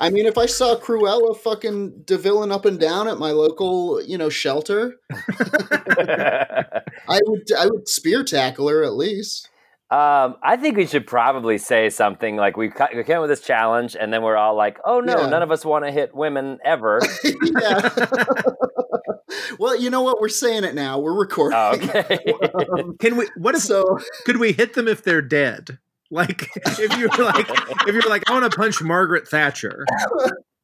I mean, if I saw Cruella fucking devilling up and down at my local, you know, shelter, I would I would spear tackle her at least. Um, I think we should probably say something like we ca- we came up with this challenge, and then we're all like, "Oh no, Yeah. none of us want to hit women ever." well, you know what? We're saying it now. We're recording. Oh, okay. Um, Can we? What if? so Could we hit them if they're dead? Like if you're like if you're like I want to punch Margaret Thatcher.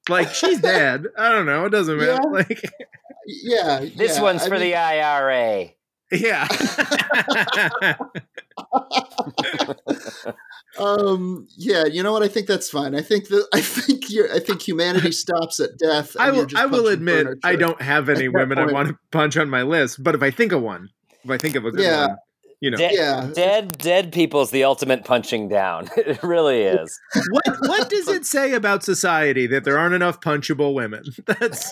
Like she's dead. I don't know. It doesn't matter. Yeah. Like yeah, this yeah, one's I for mean- the IRA. yeah. Um. Yeah. You know what? I think that's fine. I think that I think you I think humanity stops at death. I will. I will admit furniture. I don't have any women I want to punch on my list. But if I think of one, if I think of a good Yeah. one, you know, De- Yeah. Dead, dead people's the ultimate punching down. It really is. what what does it say about society that there aren't enough punchable women? That's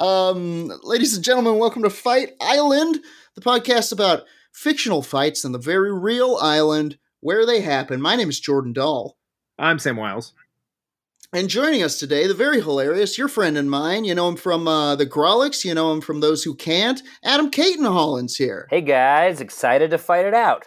um, ladies and gentlemen, welcome to Fight Island, the podcast about fictional fights on the very real island where they happen. My name is Jordan Doll. I'm Sam Wiles. And joining us today, the very hilarious, your friend and mine. You know him from uh, the Grawlix. You know him from Those Who Can't. Adam Cayton-Holland's here. Hey guys, excited to fight it out.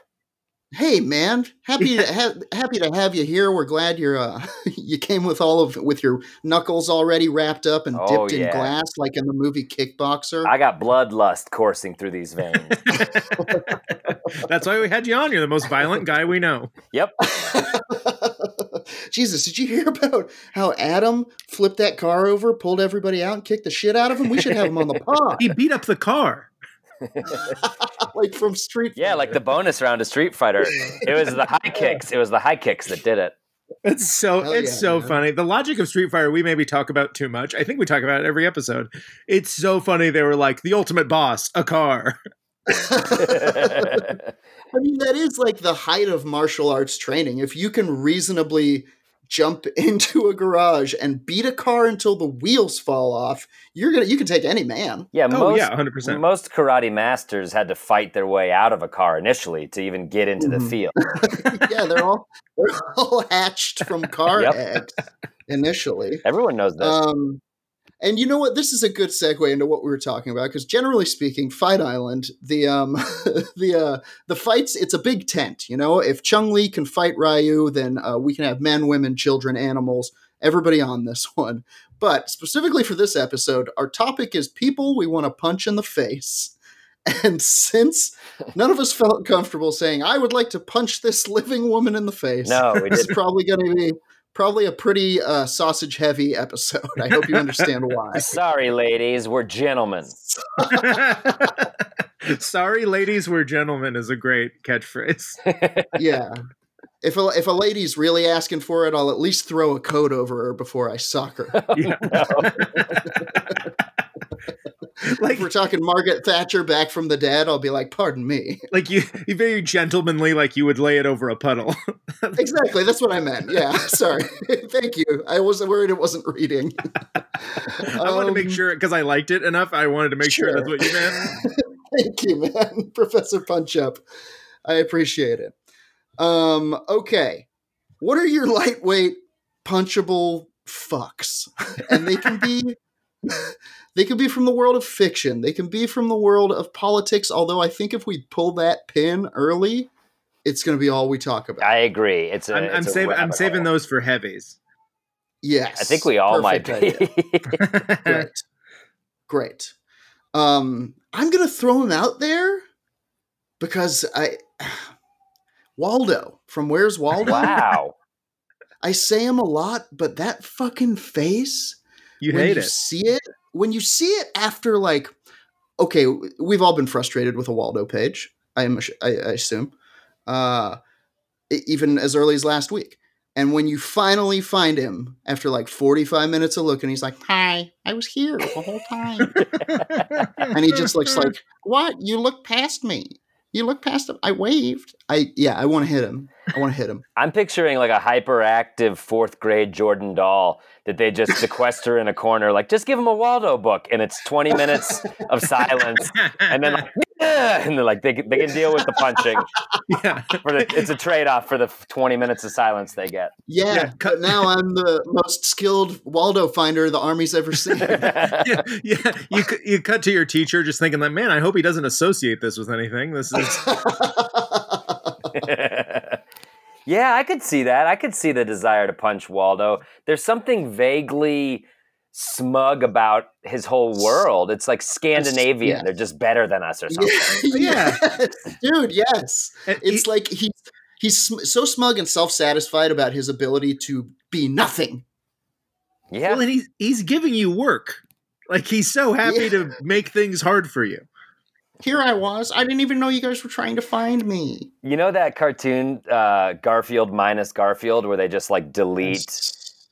Hey, man, happy to ha- happy to have you here. We're glad you're uh, you came with all of with your knuckles already wrapped up and Oh, dipped in glass like in the movie Kickboxer. I got bloodlust coursing through these veins. That's why we had you on. You're the most violent guy we know. yep. Jesus, did you hear about how Adam flipped that car over, pulled everybody out, and kicked the shit out of him? We should have him on the pod, He beat up the car. like from Street. Yeah, like the bonus round of Street Fighter. It was the high kicks. It was the high kicks that did it. It's so Hell it's yeah, so man. funny. The logic of Street Fighter we maybe talk about too much. I think we talk about it every episode. It's so funny. They were like the ultimate boss, a car. I mean, that is like the height of martial arts training. If you can reasonably jump into a garage and beat a car until the wheels fall off, you're gonna you can take any man. Yeah, Oh most, yeah, hundred percent. most karate masters had to fight their way out of a car initially to even get into the Mhm. field. yeah, they're all they're all hatched from car Yep. eggs initially. Everyone knows this. Um, and you know what? This is a good segue into what we were talking about because generally speaking, Fight Island, the um, the uh, the fights, it's a big tent. You know, if Chun-Li can fight Ryu, then uh, we can have men, women, children, animals, everybody on this one. But specifically for this episode, our topic is people we want to punch in the face. And since none of us felt comfortable saying, "I would like to punch this living woman in the face," no, we didn't. probably going to be probably a pretty uh, sausage heavy episode. I hope you understand why. Sorry, ladies, we're gentlemen. Sorry, ladies, we're gentlemen is a great catchphrase. yeah. If a, if a lady's really asking for it, I'll at least throw a coat over her before I sock her. Yeah. like If we're talking Margaret Thatcher back from the dead, I'll be like, pardon me. like you, you very gentlemanly, like you would lay it over a puddle. exactly. That's what I meant. Yeah. Sorry. Thank you. I was worried it wasn't reading. I wanted to make Um, sure because I liked it enough. I wanted to make sure, Sure. that's what you meant. Thank you, man. Professor Punch Up. I appreciate it. Um, okay. What are your lightweight punchable fucks? And they can be they can be from the world of fiction. They can be from the world of politics, although I think if we pull that pin early, it's gonna be all we talk about. I agree. It's a, I'm, it's I'm a saving. I'm saving those for heavies. yes. I think we all might be. Great. Great. Um, I'm gonna throw him out there because I Waldo from Where's Waldo? wow. I say him a lot, but that fucking face you when hate you it. see it, when you see it after like okay, we've all been frustrated with a Waldo page. I'm I, I assume, uh, even as early as last week. And when you finally find him after like 45 minutes of looking, he's like, "Hi, I was here the whole time." and he just looks like, "What? You looked past me. You look past him. I waved. I yeah. I want to hit him. I want to hit him. I'm picturing like a hyperactive fourth grade Jordan doll that they just sequester in a corner, like just give him a Waldo book, and it's 20 minutes of silence, and then like, and they're like they can- they can deal with the punching. yeah. For the, it's a trade off for the 20 minutes of silence they get. Yeah, Yeah, but now I'm the most skilled Waldo finder the army's ever seen. yeah, yeah. You you cut to your teacher just thinking that man, I hope he doesn't associate this with anything. This is yeah, I could see that. I could see the desire to punch Waldo. There's something vaguely smug about his whole world. It's like Scandinavian. yeah. They're just better than us or something. yeah, yes, dude. Yes, it's he- like he's he's so smug and self satisfied about his ability to be nothing. Yeah. well, and he's he's giving you work. Like he's so happy Yeah. to make things hard for you. Here I was. I didn't even know you guys were trying to find me. You know that cartoon uh, Garfield minus Garfield where they just like delete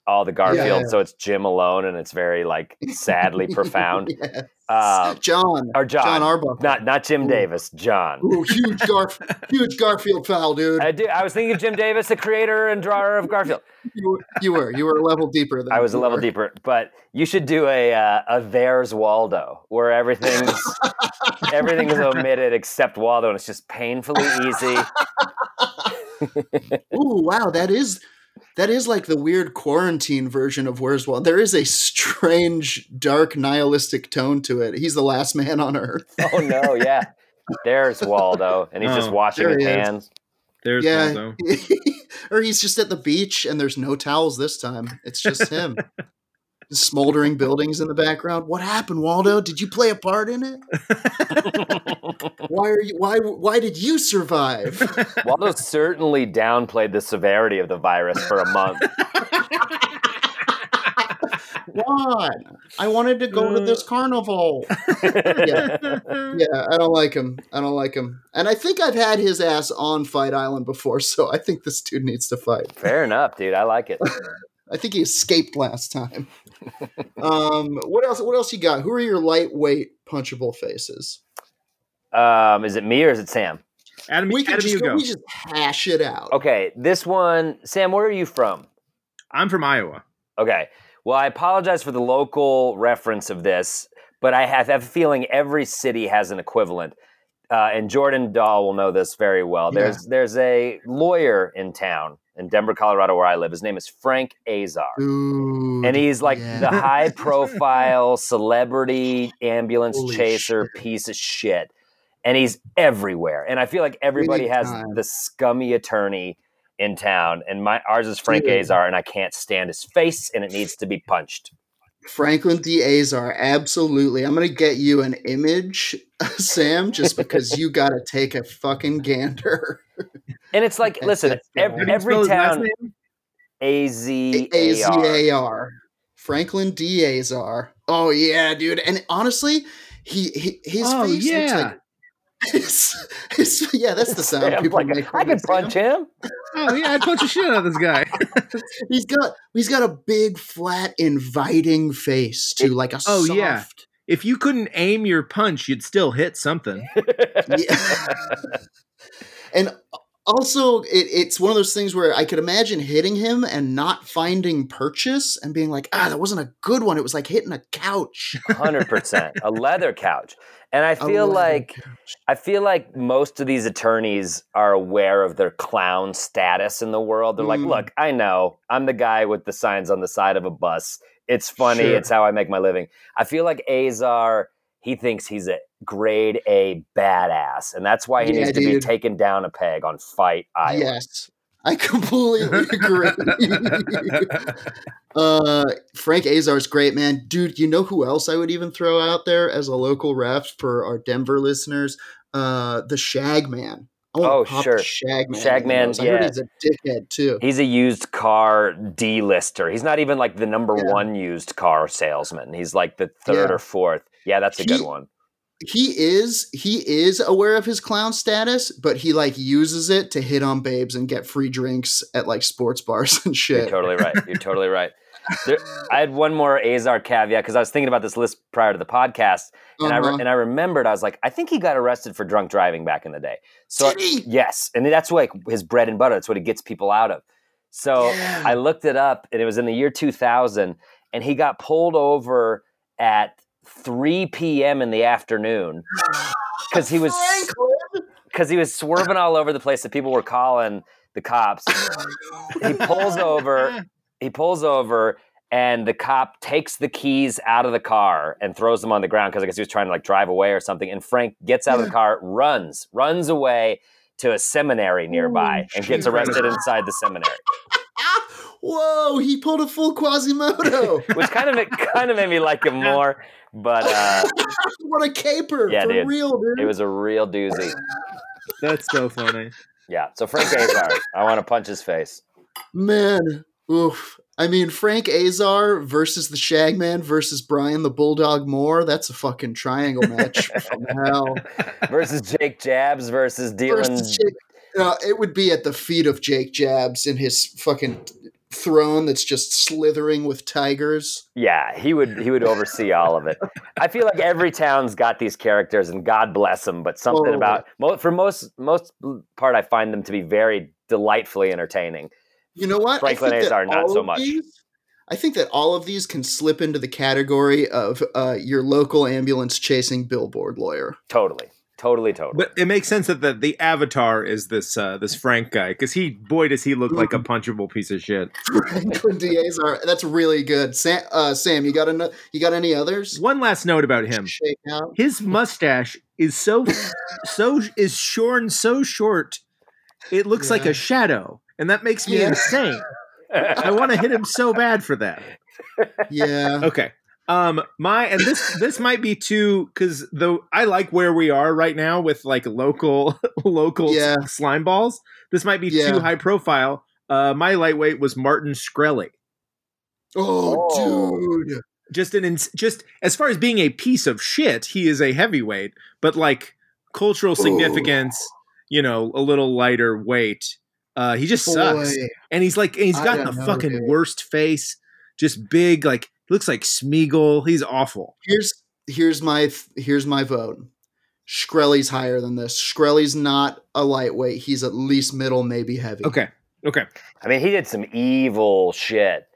all the Garfield Yeah. so it's Jim alone and it's very like sadly profound. Yes. Uh, John. or John. John Arbuckle. Not not Jim Ooh. Davis, John. Ooh, huge Garf, huge Garfield foul, dude. I do. I was thinking of Jim Davis, the creator and drawer of Garfield. You were, you were, you were a level deeper than I was a level were. deeper, but you should do a uh, a There's Waldo where everything's everything is omitted except Waldo, and it's just painfully easy. Ooh, wow, that is that is like the weird quarantine version of Where's Waldo. There is a strange, dark, nihilistic tone to it. He's the last man on earth. Oh no, yeah. There's Waldo, and he's just Oh, washing his he is. hands. There's yeah, Waldo. or he's just at the beach and there's no towels this time. It's just him. Smoldering buildings in the background. What happened, Waldo? Did you play a part in it? Why are you? Why? Why did you survive? Waldo certainly downplayed the severity of the virus for a month. What? I wanted to go to uh. this carnival. yeah, yeah. I don't like him. I don't like him. And I think I've had his ass on Fight Island before, so I think this dude needs to fight. Fair enough, dude. I like it. I think he escaped last time. um, what else? What else you got? Who are your lightweight punchable faces? Um, is it me or is it Sam? Adam, We can Adam, just you go, go. we just hash it out. Okay, this one, Sam. Where are you from? I'm from Iowa. Okay. Well, I apologize for the local reference of this, but I have, have a feeling every city has an equivalent. Uh, and Jordan Doll will know this very well. Yeah. There's there's a lawyer in town in Denver, Colorado, where I live. His name is Frank Azar. Dude, and he's like yeah. the high profile celebrity ambulance Holy chaser shit. piece of shit and he's everywhere and i feel like everybody has the scummy attorney in town and my ours is frank Dude. azar and i can't stand his face and it needs to be punched Franklin D. Azar, absolutely. I'm gonna get you an image, Sam, just because you got to take a fucking gander. and it's like listen that's the ev- one. How do you every spell his last town name? A Z a-z-a-r A R. Franklin D. Azar. Oh yeah, dude. And honestly, he, he his Oh, face looks yeah. like. His, his, yeah, that's the sound Sam, people like, make. i when can they say punch him Oh yeah, I'd punch the shit out of this guy. He's got he's got a big, flat, inviting face too, like a Oh, soft. yeah. If you couldn't aim your punch, you'd still hit something. Yeah. and also, it, it's one of those things where I could imagine hitting him and not finding purchase and being like, ah, that wasn't a good one. It was like hitting a couch. 100% a leather couch and I feel like couch. I feel like most of these attorneys are aware of their clown status in the world. They're like, Mm. look, I know I'm the guy with the signs on the side of a bus. It's funny. Sure. It's how I make my living. I feel like Azar, he thinks he's a grade A badass. And that's why he Yeah, needs to be taken down a peg on Fight Island. Yes. I completely agree. uh, Frank Azar's great, man. Dude, you know who else I would even throw out there as a local ref for our Denver listeners? Uh, the Shagman. I want Oh, pop sure. Shagman. Shagman. I heard yeah. he's a dickhead too. He's a used car D-lister. He's not even like the number Yeah. one used car salesman. He's like the third Yeah. or fourth. Yeah, that's a He- good one. he is he is aware of his clown status, but he like uses it to hit on babes and get free drinks at like sports bars and You're shit. totally right. You're totally right. There, I had one more Azar caveat because I was thinking about this list prior to the podcast, and I Uh-huh. re- and I remembered I was like, I think he got arrested for drunk driving back in the day. So yes, and that's like his bread and butter. That's what he gets people out of. So Yeah. I looked it up, and it was in the year 2000, and he got pulled over at 3 p.m. in the afternoon because he was because he was swerving all over the place that people were calling the cops. He pulls over. He pulls over, and the cop takes the keys out of the car and throws them on the ground because I guess he was trying to like drive away or something. And Frank gets out of the car, runs, runs away to a seminary nearby, and gets arrested inside the seminary. Whoa, he pulled a full Quasimodo. Which kind of kind of made me like him more. But uh, what a caper. Yeah, for dude. real, dude. it was a real doozy. That's so funny. Yeah. So Frank Azar, I want to punch his face. Man, oof. I mean, Frank Azar versus the Shagman versus Brian the Bulldog Moore. That's a fucking triangle match from hell. Versus Jake Jabs versus Dylan uh, it would be at the feet of Jake Jabs in his fucking throne that's just slithering with tigers. Yeah, he would he would oversee all of it. I feel like every town's got these characters, and God bless them. But something Totally. about for most most part, I find them to be very delightfully entertaining. You know what? Franklin I think that Azar, not so much. these- I think that all of these can slip into the category of uh, your local ambulance chasing billboard lawyer. Totally, totally, totally. But it makes sense that the, the avatar is this uh, this Frank guy because he boy does he look like a punchable piece of shit. Franklin Diaz That's really good. Sam, uh, Sam you got an, you got any others? One last note about him: his mustache is so so is shorn so short, it looks like a shadow, and that makes me Yeah. insane. I want to hit him so bad for that. Yeah. Okay. Um, my and this this might be too because though I like where we are right now with like local local Yeah. slime balls. This might be Yeah. too high profile. Uh, my lightweight was Martin Shkreli. Oh, Oh. dude. Just an ins- just as far as being a piece of shit, he is a heavyweight, but like cultural Oh. significance, you know, a little lighter weight. Uh, he just sucks, and he's like, and he's I got the know, fucking dude. worst face, just big, like looks like Smeagol. He's awful. Here's here's my th- here's my vote. Shkreli's higher than this. Shkreli's not a lightweight. He's at least middle, maybe heavy. Okay, okay, I mean, he did some evil shit.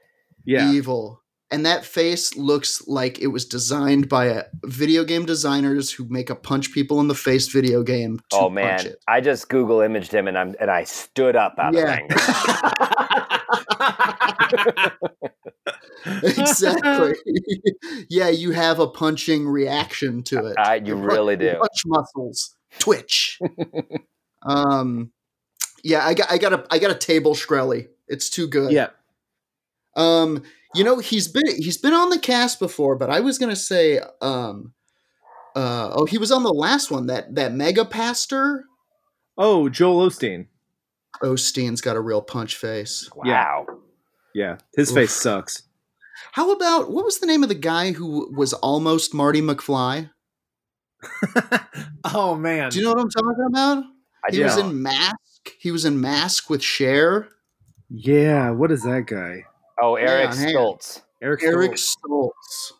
yeah. Evil. And that face looks like it was designed by a video game designers who make a punch people in the face video game. To oh punch man, it. I just Google imaged him, and I'm and I stood up out Yeah. of anger. exactly. yeah, you have a punching reaction to it. Uh, you Your really your do. Punch muscles twitch. um, yeah, I got, I got a, I got a table Shkreli. It's too good. yeah. Um, you know, he's been, he's been on the cast before, but I was gonna say, um, uh, oh, he was on the last one. That that mega pastor. Oh, Joel Osteen. Osteen's got a real punch face. Wow. Yeah, his Oof. face sucks. How about what was the name of the guy who was almost Marty McFly? oh man. Do you know what I'm talking about? I He do. was in Mask. He was in Mask with Cher. yeah, what is that guy? Oh, Eric Yeah, Stoltz. Eric. Eric Stoltz. Stoltz.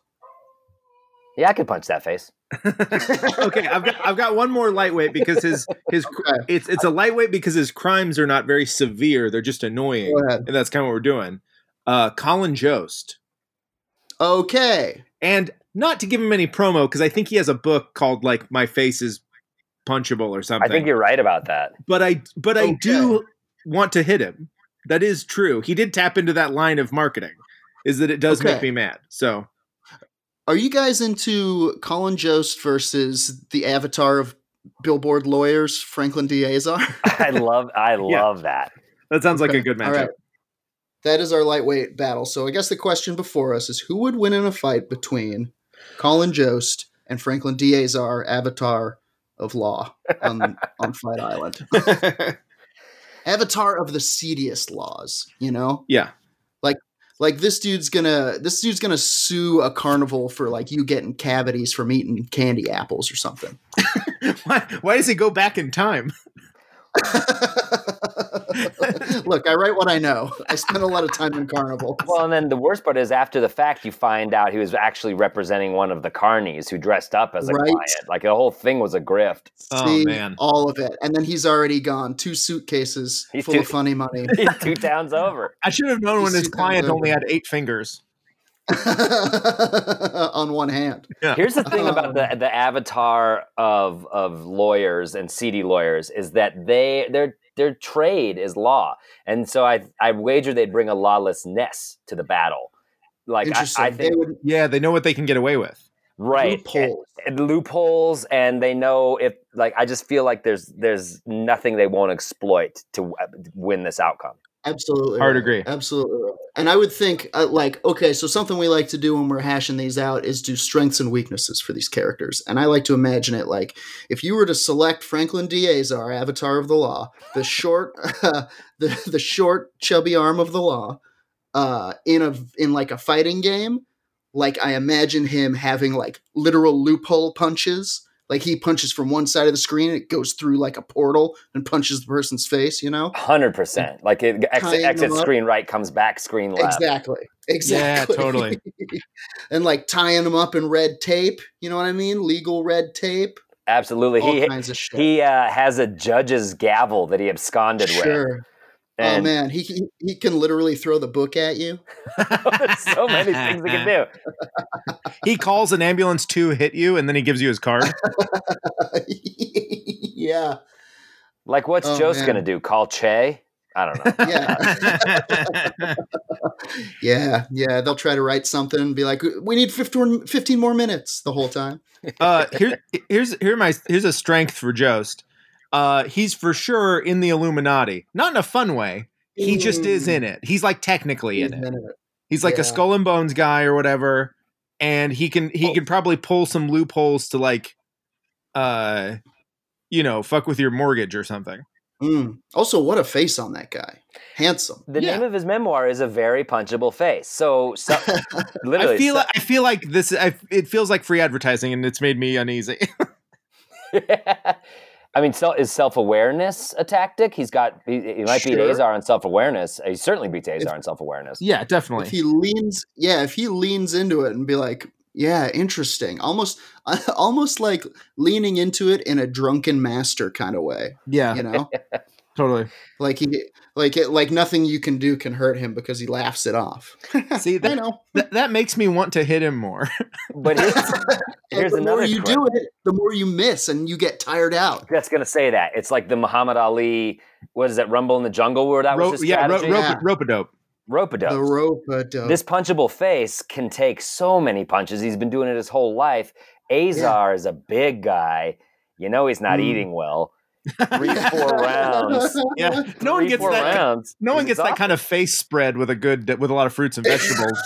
Yeah, I could punch that face. okay, I've got I've got one more lightweight because his his Okay, it's it's a lightweight because his crimes are not very severe. They're just annoying, go ahead. and that's kind of what we're doing. Uh, Colin Jost, Okay. and not to give him any promo because I think he has a book called like My Face is Punchable or something. I think you're right about that. but I but I do want to hit him. That is true. He did tap into that line of marketing. Is that it does make me mad. So Are you guys into Colin Jost versus the avatar of Billboard lawyers, Franklin D. Azar? I love I love that. that sounds like Okay, a good matchup. right. That is our lightweight battle. So I guess the question before us is who would win in a fight between Colin Jost and Franklin D. Azar, avatar of law on, on Fight Island? Avatar of the seediest laws, you know? yeah. like like this dude's gonna this dude's gonna sue a carnival for like you getting cavities from eating candy apples or something. why, why does he go back in time? Look, I write what I know. I spend a lot of time in carnival. Well, and then the worst part is after the fact, you find out he was actually representing one of the carnies who dressed up as a Right. client. Like the whole thing was a grift. Oh, See man. all of it, and then he's already gone. Two suitcases He's full too- of funny money He's two towns over. I should have known when his client only had eight fingers. on one hand. Here's the thing about Um, the the avatar of of lawyers and seedy lawyers is that they their their trade is law, and so I I wager they'd bring a lawlessness to the battle. Like I. I they think would Yeah, they know what they can get away with. right loopholes. and loopholes and they know if like i just feel like there's there's nothing they won't exploit to uh, win this outcome Absolutely. Hard right. agree. Absolutely. Right. And I would think, uh, like, okay, so something we like to do when we're hashing these out is do strengths and weaknesses for these characters. And I like to imagine it like if you were to select Franklin D. Azar, Avatar of the Law, the short, the the short, chubby arm of the law, uh, in a in like a fighting game, like I imagine him having like literal loophole punches. Like he punches from one side of the screen, it goes through like a portal and punches the person's face. You know. 100% like it exit, Tying exit up. screen right comes back screen left Exactly. Exactly. Yeah, totally. and like tying them up in red tape. You know what I mean? Legal red tape. absolutely All he kinds of shit. he uh, has a judge's gavel that he absconded with sure. oh man, he, he he can literally throw the book at you. so many things he can do He calls an ambulance to hit you, and then he gives you his card. yeah. like what's Oh, joe's gonna do call che i don't know Yeah. Yeah. Yeah. They'll try to write something and be like, we need 15, 15 more minutes the whole time. uh, here, here's here my here's a strength for Jost. Uh, he's for sure in the Illuminati, not in a fun way. He just is in it. He's like technically in He's it. in it. He's like Yeah. a skull and bones guy or whatever, and he can he Oh. can probably pull some loopholes to like, uh, you know, fuck with your mortgage or something. Mm. Also, what a face on that guy. Handsome. the Yeah. name of his memoir is a very punchable face so, so literally I feel so- I feel like this. I, it feels like free advertising, and it's made me uneasy. I mean, so, is self awareness a tactic? He's got. He, he might beat Sure. Azar on self awareness. He certainly beats Azar on self awareness. yeah, definitely. if definitely. he leans yeah if he leans into it and be like yeah interesting almost almost like leaning into it in a drunken master kind of way Yeah, you know totally. like he like it like nothing you can do can hurt him because he laughs it off See i that, know that that makes me want to hit him more. But here's, here's the more you quip. do it the more you miss and you get tired out That's gonna say that it's like the Muhammad Ali. What is that? Rumble in the Jungle, where that Ro- was his yeah, strategy. rope, Yeah. rope a dope. Rope-a-dope. the rope but uh, This punchable face can take so many punches. He's been doing it his whole life. Azar is a big guy. You know he's not Mm. eating well. Three, four rounds. Yeah, no one Three, gets that. rounds. No one gets that kind of face spread with a good with a lot of fruits and vegetables.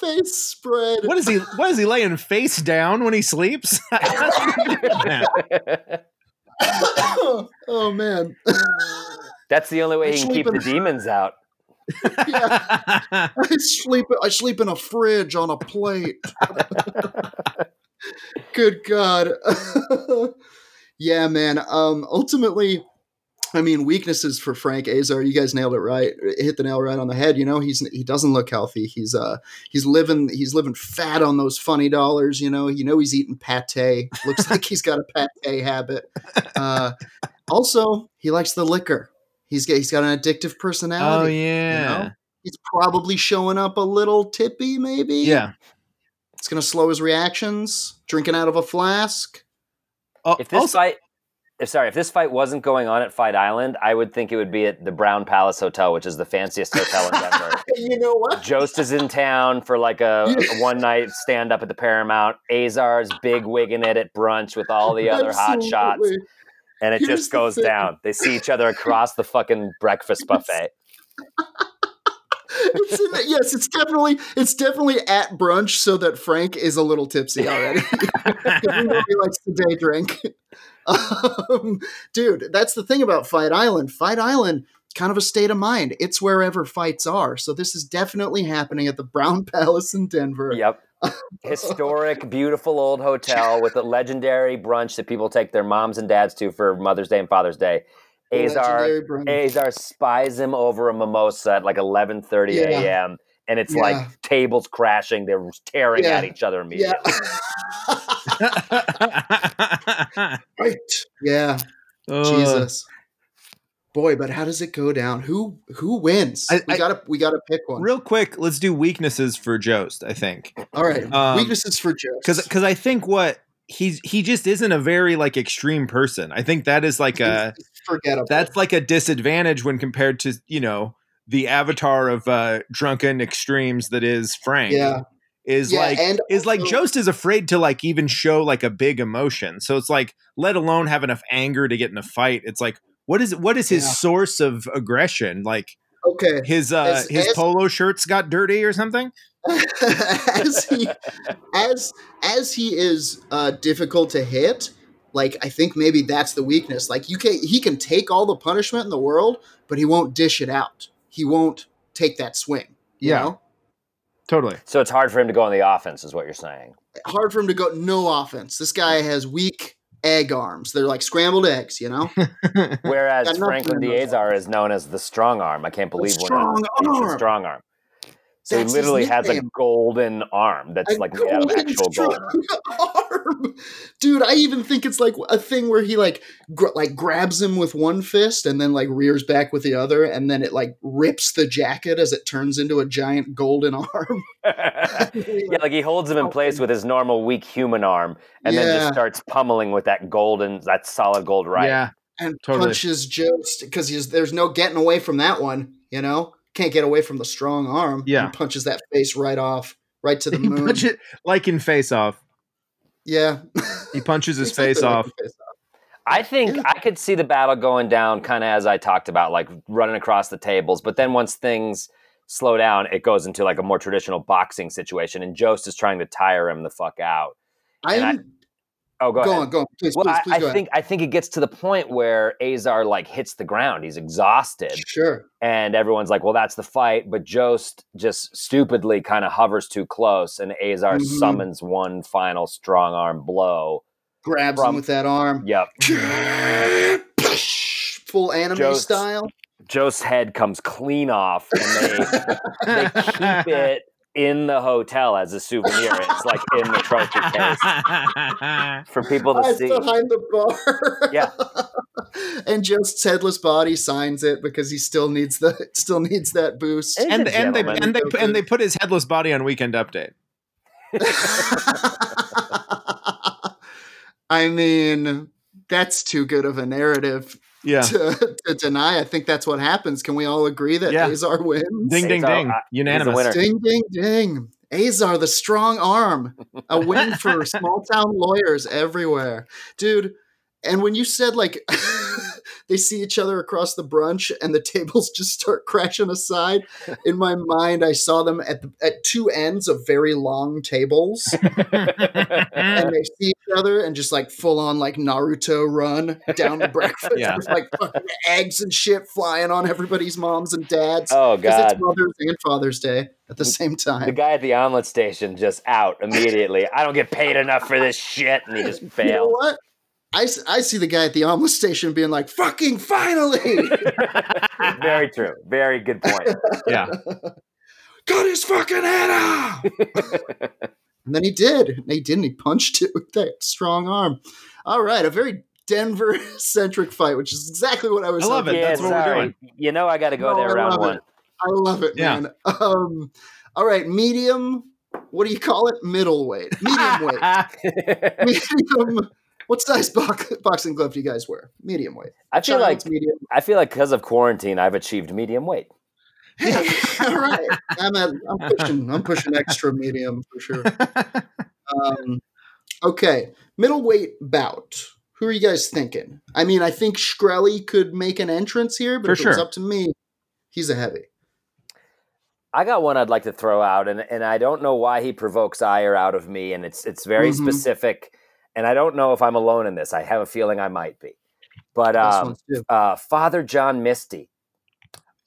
face spread what is he? What is he laying face down when he sleeps? oh man That's the only way I he can sleep keep the demons out. yeah I sleep. I sleep in a fridge on a plate. Good God. yeah, man. Um, ultimately, I mean, weaknesses for Frank Azar. You guys nailed it right. Hit the nail right on the head. You know, he's he doesn't look healthy. He's uh he's living he's living fat on those funny dollars. You know, you know he's eating pate. Looks like he's got a pate habit. Uh, also, he likes the liquor. He's got he's got an addictive personality oh yeah, know? he's probably showing up a little tippy, maybe. yeah. It's going to slow his reactions. Drinking out of a flask. Oh, If this also- fight, if sorry, if this fight wasn't going on at Fight Island, I would think it would be at the Brown Palace Hotel, which is the fanciest hotel in Denver. You know what? Jost is in town for like a, a one night stand up at the Paramount. Azar's big wigging it at brunch with all the other hot shots, and it Here's just goes down. They see each other across the fucking breakfast buffet. It's the- yes, it's definitely it's definitely at brunch so that Frank is a little tipsy already. he likes to day drink. Um, dude, that's the thing about Fight Island. Fight Island, kind of a state of mind. It's wherever fights are. So this is definitely happening at the Brown Palace in Denver. Yep. Historic, beautiful old hotel with a legendary brunch that people take their moms and dads to for Mother's Day and Father's Day. Azar Azar spies him over a mimosa at like 11:30 Yeah. a.m. and it's Yeah. like tables crashing. They're tearing Yeah. at each other Yeah. immediately. right. Yeah. Uh, Jesus. Boy, but how does it go down? Who who wins? I- we I- gotta we gotta pick one. Real quick, let's do weaknesses for Jost. I think All right. Um, Weaknesses for Joe. because because I think what he's he just isn't a very like extreme person. I think that is like a forgettable. that's like a disadvantage when compared to you know the avatar of uh drunken extremes that is Frank. yeah. is Yeah, like and is like Jost is afraid to like even show like a big emotion. So it's like let alone have enough anger to get in a fight. It's like what is what is his Yeah. source of aggression? Like Okay. his uh As- his as- polo shirts got dirty or something? As he as as he is uh difficult to hit, like I think maybe that's the weakness. Like you can he can take all the punishment in the world, but he won't dish it out. He won't take that swing. You Yeah. know? Totally. so it's hard for him to go on the offense, is what you're saying. Hard for him to go no offense. This guy has weak egg arms. They're like scrambled eggs, you know? Whereas Franklin in those Diazar is known as the strong arm. I can't believe we're not- strong arm. strong arm. So That's he literally has a golden arm that's A like made out of golden actual gold. arm. Dude, I even think it's like a thing where he like gr- like grabs him with one fist and then like rears back with the other and then it like rips the jacket as it turns into a giant golden arm. yeah, like he holds him in place with his normal weak human arm, and then just starts pummeling with that golden, that solid gold right. Yeah. and Totally. punches just because there's no getting away from that one, you know? Can't get away from the strong arm. Yeah. He punches that face right off, right to the He moon. punch it like in Face Off. yeah. He punches his face off. the face off. I think Yeah. I could see the battle going down kind of as I talked about, like running across the tables. But then once things slow down, it goes into like a more traditional boxing situation, and Jost is trying to tire him the fuck out. And I- I'm Oh, go, go, ahead. on, go on. Please, Well, please, I, please I go ahead. think I think it gets to the point where Azar like hits the ground. He's exhausted, Sure. and everyone's like, "Well, that's the fight." But Jost just stupidly kind of hovers too close, and Azar Mhm. summons one final strong arm blow. Grabs From- him with that arm. Yep, Full anime Jost- style. Jost's head comes clean off, and they they keep it in the hotel as a souvenir. It's like in the trophy case for people to Hides see. behind the bar. Yeah. and Jost's headless body signs it because he still needs the still needs that boost. He's a and and they and they and they put his headless body on Weekend Update. I mean, that's too good of a narrative Yeah. to, to deny. I think that's what happens. Can we all agree that Yeah. Azar wins? Ding ding Azar, ding. uh, Unanimous. winner. Ding, ding, ding. Azar, the strong arm. A win for small town lawyers everywhere. Dude, and when you said like they see each other across the brunch and the tables just start crashing aside, in my mind, I saw them at, the, at two ends of very long tables and they see each other and just like full on like Naruto run down the breakfast Yeah. with like fucking eggs and shit flying on everybody's moms and dads. Oh Because God. it's Mother's and Father's Day at the same time. The guy at the omelet station just out immediately. I don't get paid enough for this shit, and he just You know failed. what? I, s- I see the guy at the omelet station being like, fucking finally! Very true. Very good point. yeah. Cut his fucking head off! and then he did. And he didn't. He punched it with that strong arm. All right, a very Denver centric fight, which is exactly what I was I love hoping it. That's yeah, what we're doing. You know I got to go No, there I round one. it. I love it, Yeah. man. Um, all right, medium. What do you call it? Middleweight. Medium weight. medium. What size box, boxing glove do you guys wear? Medium weight. I feel like medium. I feel like because of quarantine, I've achieved medium weight. Hey, all right. I'm, at, I'm pushing. I'm pushing extra medium for sure. Um, okay, middleweight bout. Who are you guys thinking? I mean, I think Shkreli could make an entrance here, but For if it was sure. up to me, he's a heavy. I got one I'd like to throw out, and, and I don't know why he provokes ire out of me, and it's it's very Mhm. specific, and I don't know if I'm alone in this. I have a feeling I might be, but um, uh, Father John Misty.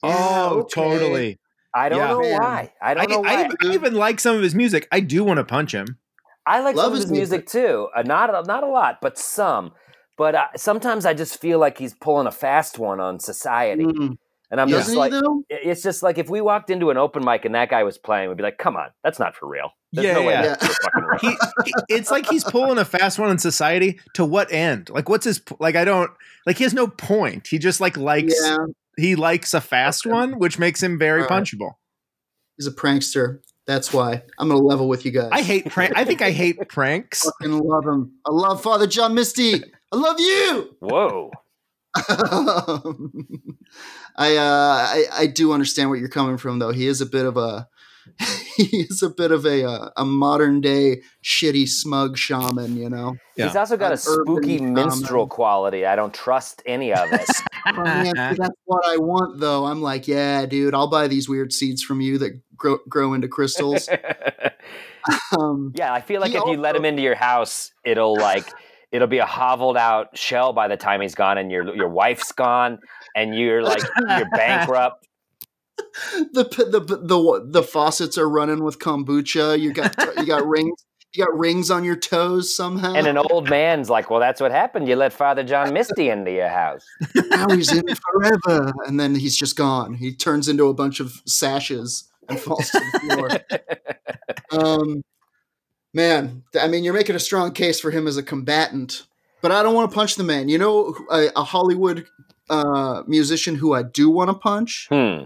Oh, okay. totally. I don't Yeah. know Man. why. I I, don't know why. I, I even like some of his music. I do want to punch him. I like Love some of his his music too. Uh, not a, not a lot, but some. But uh, sometimes I just feel like he's pulling a fast one on society, Mm. and I'm Doesn't just like, though? it's just like if we walked into an open mic and that guy was playing, we'd be like, "Come on, that's not for real." There's Yeah, no way yeah. that's for fucking real. He, he- it's like he's pulling a fast one in society. To what end? Like, what's his like? I don't like. He has no point. He just like likes. Yeah, He likes a fast Okay. one, which makes him very All right. punchable. he's a prankster. That's why I'm gonna level with you guys. I hate prank. I think I hate pranks. fucking love him. I love Father John Misty. I love you. Whoa. I uh I, I do understand where you're coming from though. He is a bit of a he is a bit of a uh, a modern day shitty smug shaman, you know. Yeah. He's also got An a spooky minstrel shaman. quality. I don't trust any of it. Oh, man, that's what I want though. I'm like, yeah, dude, I'll buy these weird seeds from you that grow grow into crystals. Um, yeah, I feel like He if you let him into your house, it'll like it'll be a hoveled out shell by the time he's gone, and your your wife's gone, and you're like you're bankrupt. the the the the faucets are running with kombucha. You got you got rings. You got rings on your toes somehow. And an old man's like, well, that's what happened. You let Father John Misty into your house. now he's in forever, and then he's just gone. He turns into a bunch of sashes and falls to the floor. um, man, I mean, you're making a strong case for him as a combatant, but I don't want to punch the man. You know, a, a Hollywood uh, musician who I do want to punch, Hmm.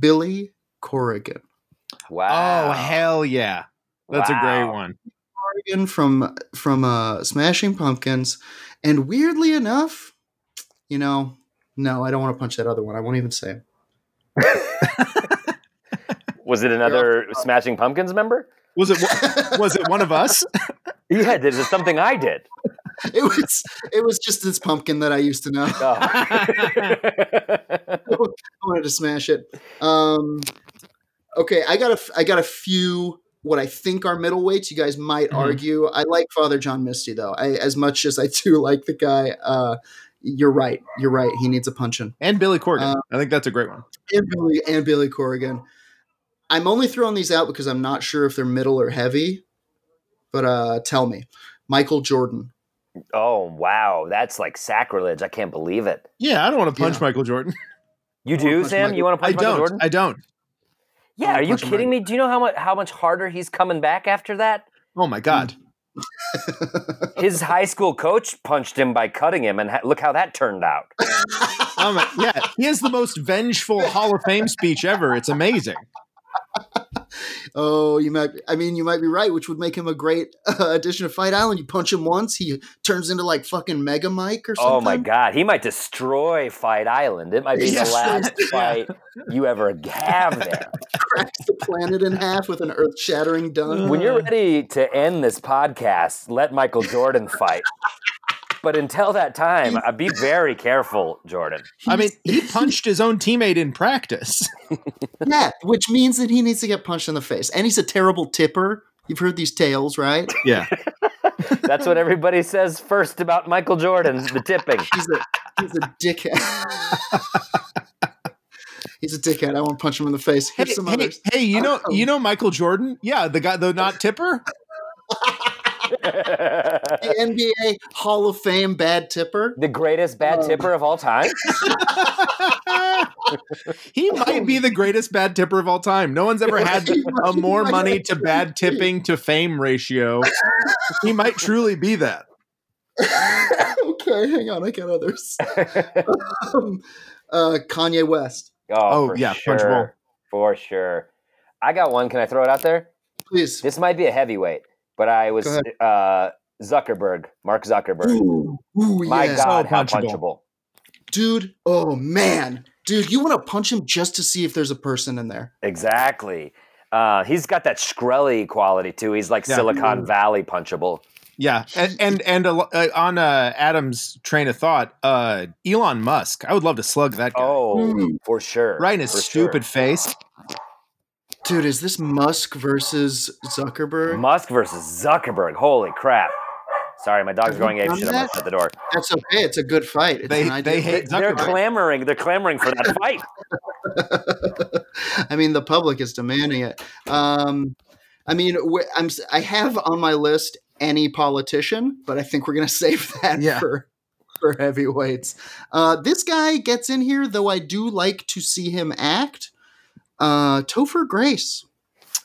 Billy Corgan. Wow. Oh hell yeah, that's a great one. Corrigan from from uh, Smashing Pumpkins, and weirdly enough, you know, no, I don't want to punch that other one. I won't even say. it. Was it another Smashing Pumpkins member? Was it was it one of us? Yeah, this is something I did. It was it was just this pumpkin that I used to know. Oh. I wanted to smash it. Um, okay, I got a I got a few what I think are middleweights. You guys might Mhm. argue. I like Father John Misty though. I, as much as I do like the guy. Uh, you're right. You're right. He needs a punching. and Billy Corgan. Uh, I think that's a great one. And Billy and Billy Corgan. I'm only throwing these out because I'm not sure if they're middle or heavy. But uh, tell me, Michael Jordan. Oh wow, that's like sacrilege. I can't believe it. Yeah, I don't want to punch Yeah. Michael Jordan. You do, Sam? Michael- You want to I punch Michael don't. Jordan? I don't. yeah, are you kidding me? Do you know how much how much harder he's coming back after that? Oh my god. His high school coach punched him by cutting him, and ha- look how that turned out. Um, yeah, he has the most vengeful Hall of Fame speech ever. It's amazing. Oh, you might. I mean, you might be right, which would make him a great uh, addition to Fight Island. You punch him once, he turns into like fucking Mega Mike or something. Oh my god, he might destroy Fight Island. It might be Yeah. the last fight you ever have there. Cracks the planet in half with an earth-shattering dunk. When you're ready to end this podcast, let Michael Jordan fight. But until that time, uh, be very careful, Jordan. I mean, he punched his own teammate in practice. yeah, which means that he needs to get punched in the face, and he's a terrible tipper. You've heard these tales, right? Yeah. That's what everybody says first about Michael Jordan, the tipping. He's a he's a dickhead. he's a dickhead. I want to punch him in the face. Hey, some hey, others. hey, you know, you know Michael Jordan? Yeah, the guy, the not tipper. The NBA Hall of Fame bad tipper. the greatest bad Um, tipper of all time. he might be the greatest bad tipper of all time. No one's ever had a more money to bad tipping to fame ratio. He might truly be that. okay, hang on, I got others. um, uh, Kanye West, Oh, Oh, for yeah, sure. punchable. For sure. I got one. Can I throw it out there? please. This might be a heavyweight, but I was uh, Zuckerberg, Mark Zuckerberg. Ooh, ooh, My yeah. God, So how punchable. punchable. dude. Oh man, dude, you want to punch him just to see if there's a person in there. Exactly. Uh, he's got that Shkreli quality too. He's like Yeah. Silicon Valley punchable. Yeah, and and, and uh, on uh, Adam's train of thought, uh, Elon Musk. I would love to slug that guy Oh, Mm. for sure. right in his for stupid sure. face. Dude, is this Musk versus Zuckerberg? Musk versus Zuckerberg. Holy crap. Sorry, my dog's going ape Done shit. I'm gonna shut the door. That's okay. It's a good fight. It's They- an ideal they hate fight. They're clamoring. They're clamoring for that fight. I mean, the public is demanding it. Um, I mean, I'm I have on my list any politician, but I think we're gonna save that Yeah. for for heavyweights. Uh, this guy gets in here, though. I do like to see him act. Uh, Topher Grace.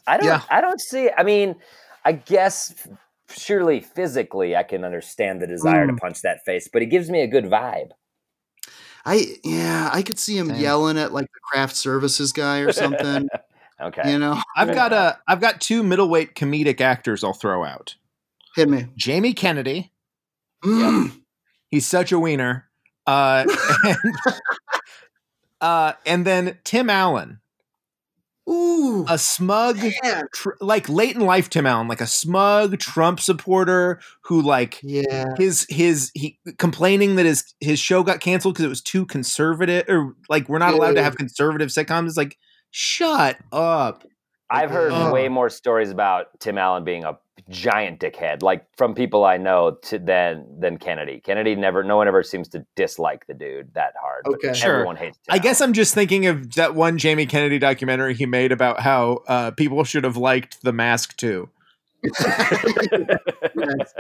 I don't. Yeah. I don't see. I mean, I guess surely physically I can understand the desire Mm. to punch that face, but it gives me a good vibe. I yeah, I could see him Same. yelling at like the craft services guy or something. Okay. you know, I've got a I've got two middleweight comedic actors I'll throw out. hit me. Jamie Kennedy. Mm. He's such a wiener. Uh, and, uh, and then Tim Allen, Ooh, a smug, tr- like late in life Tim Allen, like a smug Trump supporter who like yeah. his his he complaining that his his show got canceled because it was too conservative or like we're not allowed to have conservative sitcoms. It's like shut up. I've heard Oh. way more stories about Tim Allen being a giant dickhead, like from people I know, to than than Kennedy. Kennedy never. No one ever seems to dislike the dude that hard. but Okay. Sure. Everyone hates. Tim I guess I'm just thinking of that one Jamie Kennedy documentary he made about how uh, people should have liked The Mask too. Yes, yes.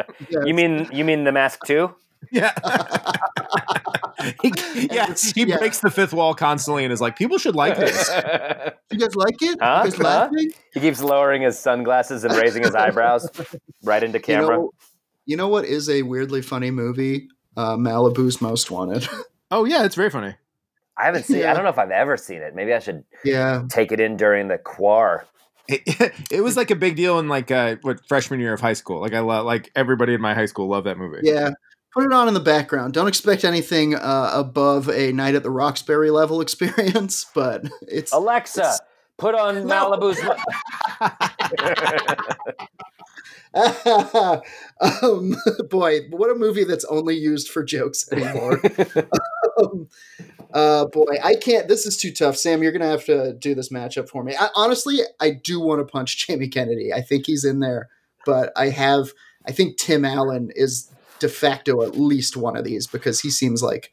You mean you mean the mask too? Yeah. he, yeah, It's- he yeah. breaks the fifth wall constantly and is like, people should like this. You guys like it? Huh? You guys Huh? laughing? he keeps lowering his sunglasses and raising his eyebrows right into You camera. know, you know what is a weirdly funny movie? Uh, Malibu's Most Wanted. oh, yeah, it's very funny. I haven't seen. Yeah. I don't know if I've ever seen it. Maybe I should yeah, take it in during the quar. It, it was like a big deal in like uh, what freshman year of high school. Like I love, like everybody in my high school loved that movie. yeah. Put it on in the background. Don't expect anything uh, above a Night at the Roxbury level experience, but it's Alexa, It's- put on No. Malibu's. um, boy, what a movie that's only used for jokes anymore. um, uh, boy, I can't. This is too tough, Sam. You're gonna have to do this matchup for me. I, honestly, I do want to punch Jamie Kennedy. I think he's in there, but I have. I think Tim Allen is de facto at least one of these because he seems like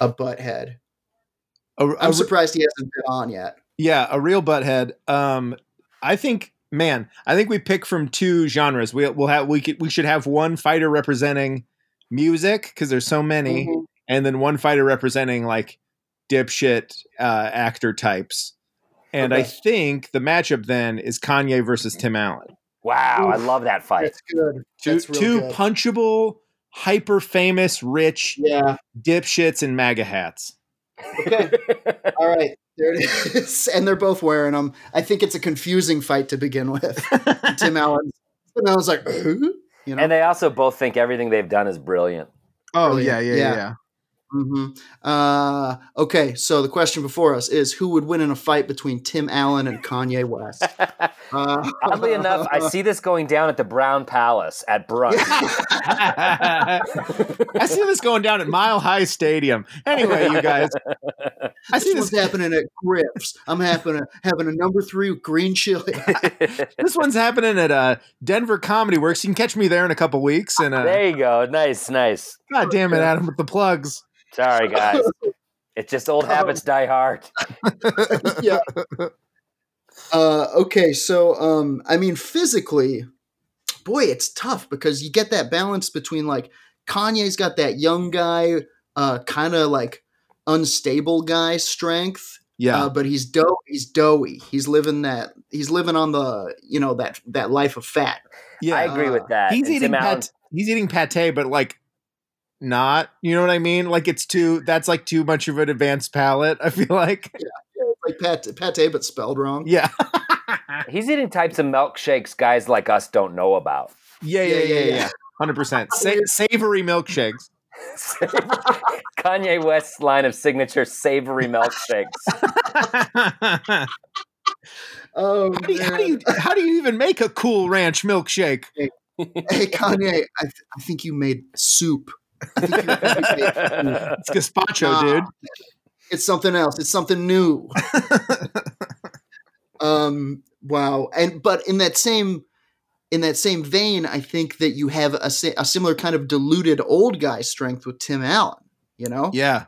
a butthead. A I'm re- surprised he hasn't been on yet. yeah, a real butthead. Um, I think, man, I think we pick from two genres. We, we'll have we could we should have one fighter representing music because there's so many, Mhm. and then one fighter representing like dipshit uh, actor types. And I think the matchup then is Kanye versus Tim Allen. Wow, I love that fight. That's good. Two, That's real two good. punchable, hyper famous, rich Yeah. dipshits in MAGA hats. Okay. All right. There it is. And they're both wearing them. I think it's a confusing fight to begin with. Tim Allen. Tim Allen's like, who? You know? and they also both think everything they've done is brilliant. Oh Brilliant. yeah, yeah, Yeah. yeah, yeah. hmm Uh, okay. So the question before us is who would win in a fight between Tim Allen and Kanye West? Uh, Oddly enough, I see this going down at the Brown Palace at brunch. I see this going down at Mile High Stadium. Anyway, you guys, I see this this. happening at Grips. I'm having a, having a number three green chili. This one's happening at uh, Denver Comedy Works. You can catch me there in a couple weeks. And uh, there you go. Nice, nice. God damn it, Adam, with the plugs. Sorry, guys. It's just old habits die hard. yeah. Uh, okay, so um, I mean, physically, boy, it's tough because you get that balance between like Kanye's got that young guy, uh, kind of like unstable guy strength, Yeah, uh, but he's dough, he's doughy. He's living that, he's living on the, you know, that that life of fat. yeah. I agree with that. he's And eating Tim Allen- pat- he's eating pate, but like not. You know what I mean? Like it's too. That's like too much of an advanced palate. I feel like. Like pat, pate, but spelled wrong. Yeah. He's eating types of milkshakes guys like us don't know about. Yeah, yeah, Yeah, yeah, yeah, yeah. yeah. Hundred percent. Sa- savory milkshakes. Kanye West's line of signature savory milkshakes. Oh, how, Oh, do you, how do you how do you even make a cool ranch milkshake? hey Kanye, I, th- I think you made soup. I think you, I think you made soup. It's gazpacho, Nah, dude. It's something else. It's something new. um. Wow. And but in that same in that same vein, I think that you have a, a similar kind of diluted old guy strength with Tim Allen. You know, Yeah.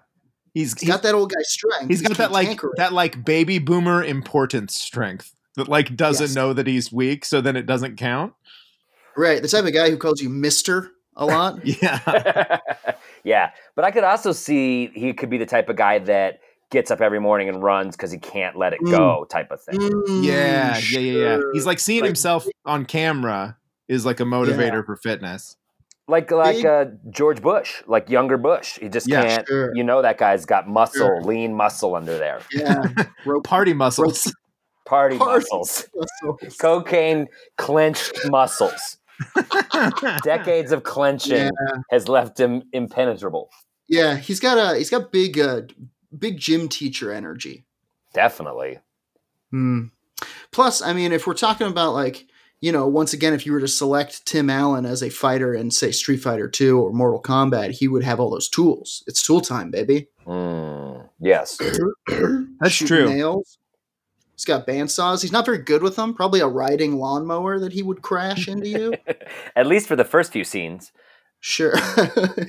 He's, he's got that old guy strength. he's got that like that like baby boomer importance strength that like doesn't Yes. know that he's weak, so then it doesn't count. right, the type of guy who calls you Mister a lot. Yeah. yeah, but I could also see he could be the type of guy that gets up every morning and runs because he can't let it go, type of thing. Mm, yeah, yeah, yeah, yeah. He's like seeing Like- himself on camera is like a motivator for fitness. Like like uh, George Bush, like younger Bush. He just Yeah, can't. sure. You know that guy's got muscle, Sure. lean muscle under there. Yeah, rope Party muscles. Party Party muscles, muscles. cocaine clenched muscles. Decades of clenching Yeah, has left him impenetrable. yeah. He's got a he's got big uh big gym teacher energy. Definitely. Hmm. Plus, I mean, if we're talking about like, you know, once again, if you were to select Tim Allen as a fighter in say Street Fighter Two or Mortal Kombat, he would have all those tools. It's tool time, baby. Mm, yes. That's Shooting true. Nails. He's got bandsaws. He's not very good with them. Probably a riding lawnmower that he would crash into you. At least for the first few scenes. Sure.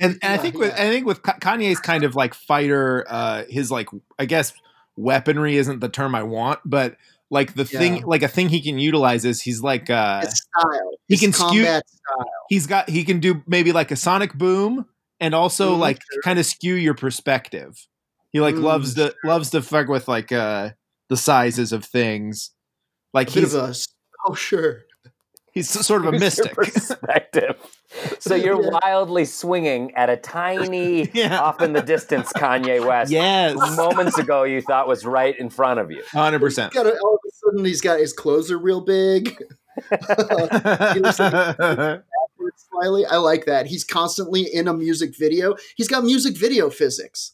and, and I think with I think with Kanye's kind of like fighter, uh, his like I guess weaponry isn't the term I want, but like the Yeah. thing, like a thing he can utilize is he's like uh, his style. He His can skew- combat style. he's got he can do maybe like a sonic boom and also Mhm, like sure. kind of skew your perspective. He like Mm, loves to loves to fuck with like uh the sizes of things. Like A bit he's of a. s- Oh sure. he's sort of a mystic. perspective. So you're Yeah. wildly swinging at a tiny, Yeah. off in the distance Kanye West. yes, Moments ago, you thought was right in front of you. hundred percent. Got a, all of a sudden, he's got his clothes are real big. Smiley. I like that. He's constantly in a music video. He's got music video physics.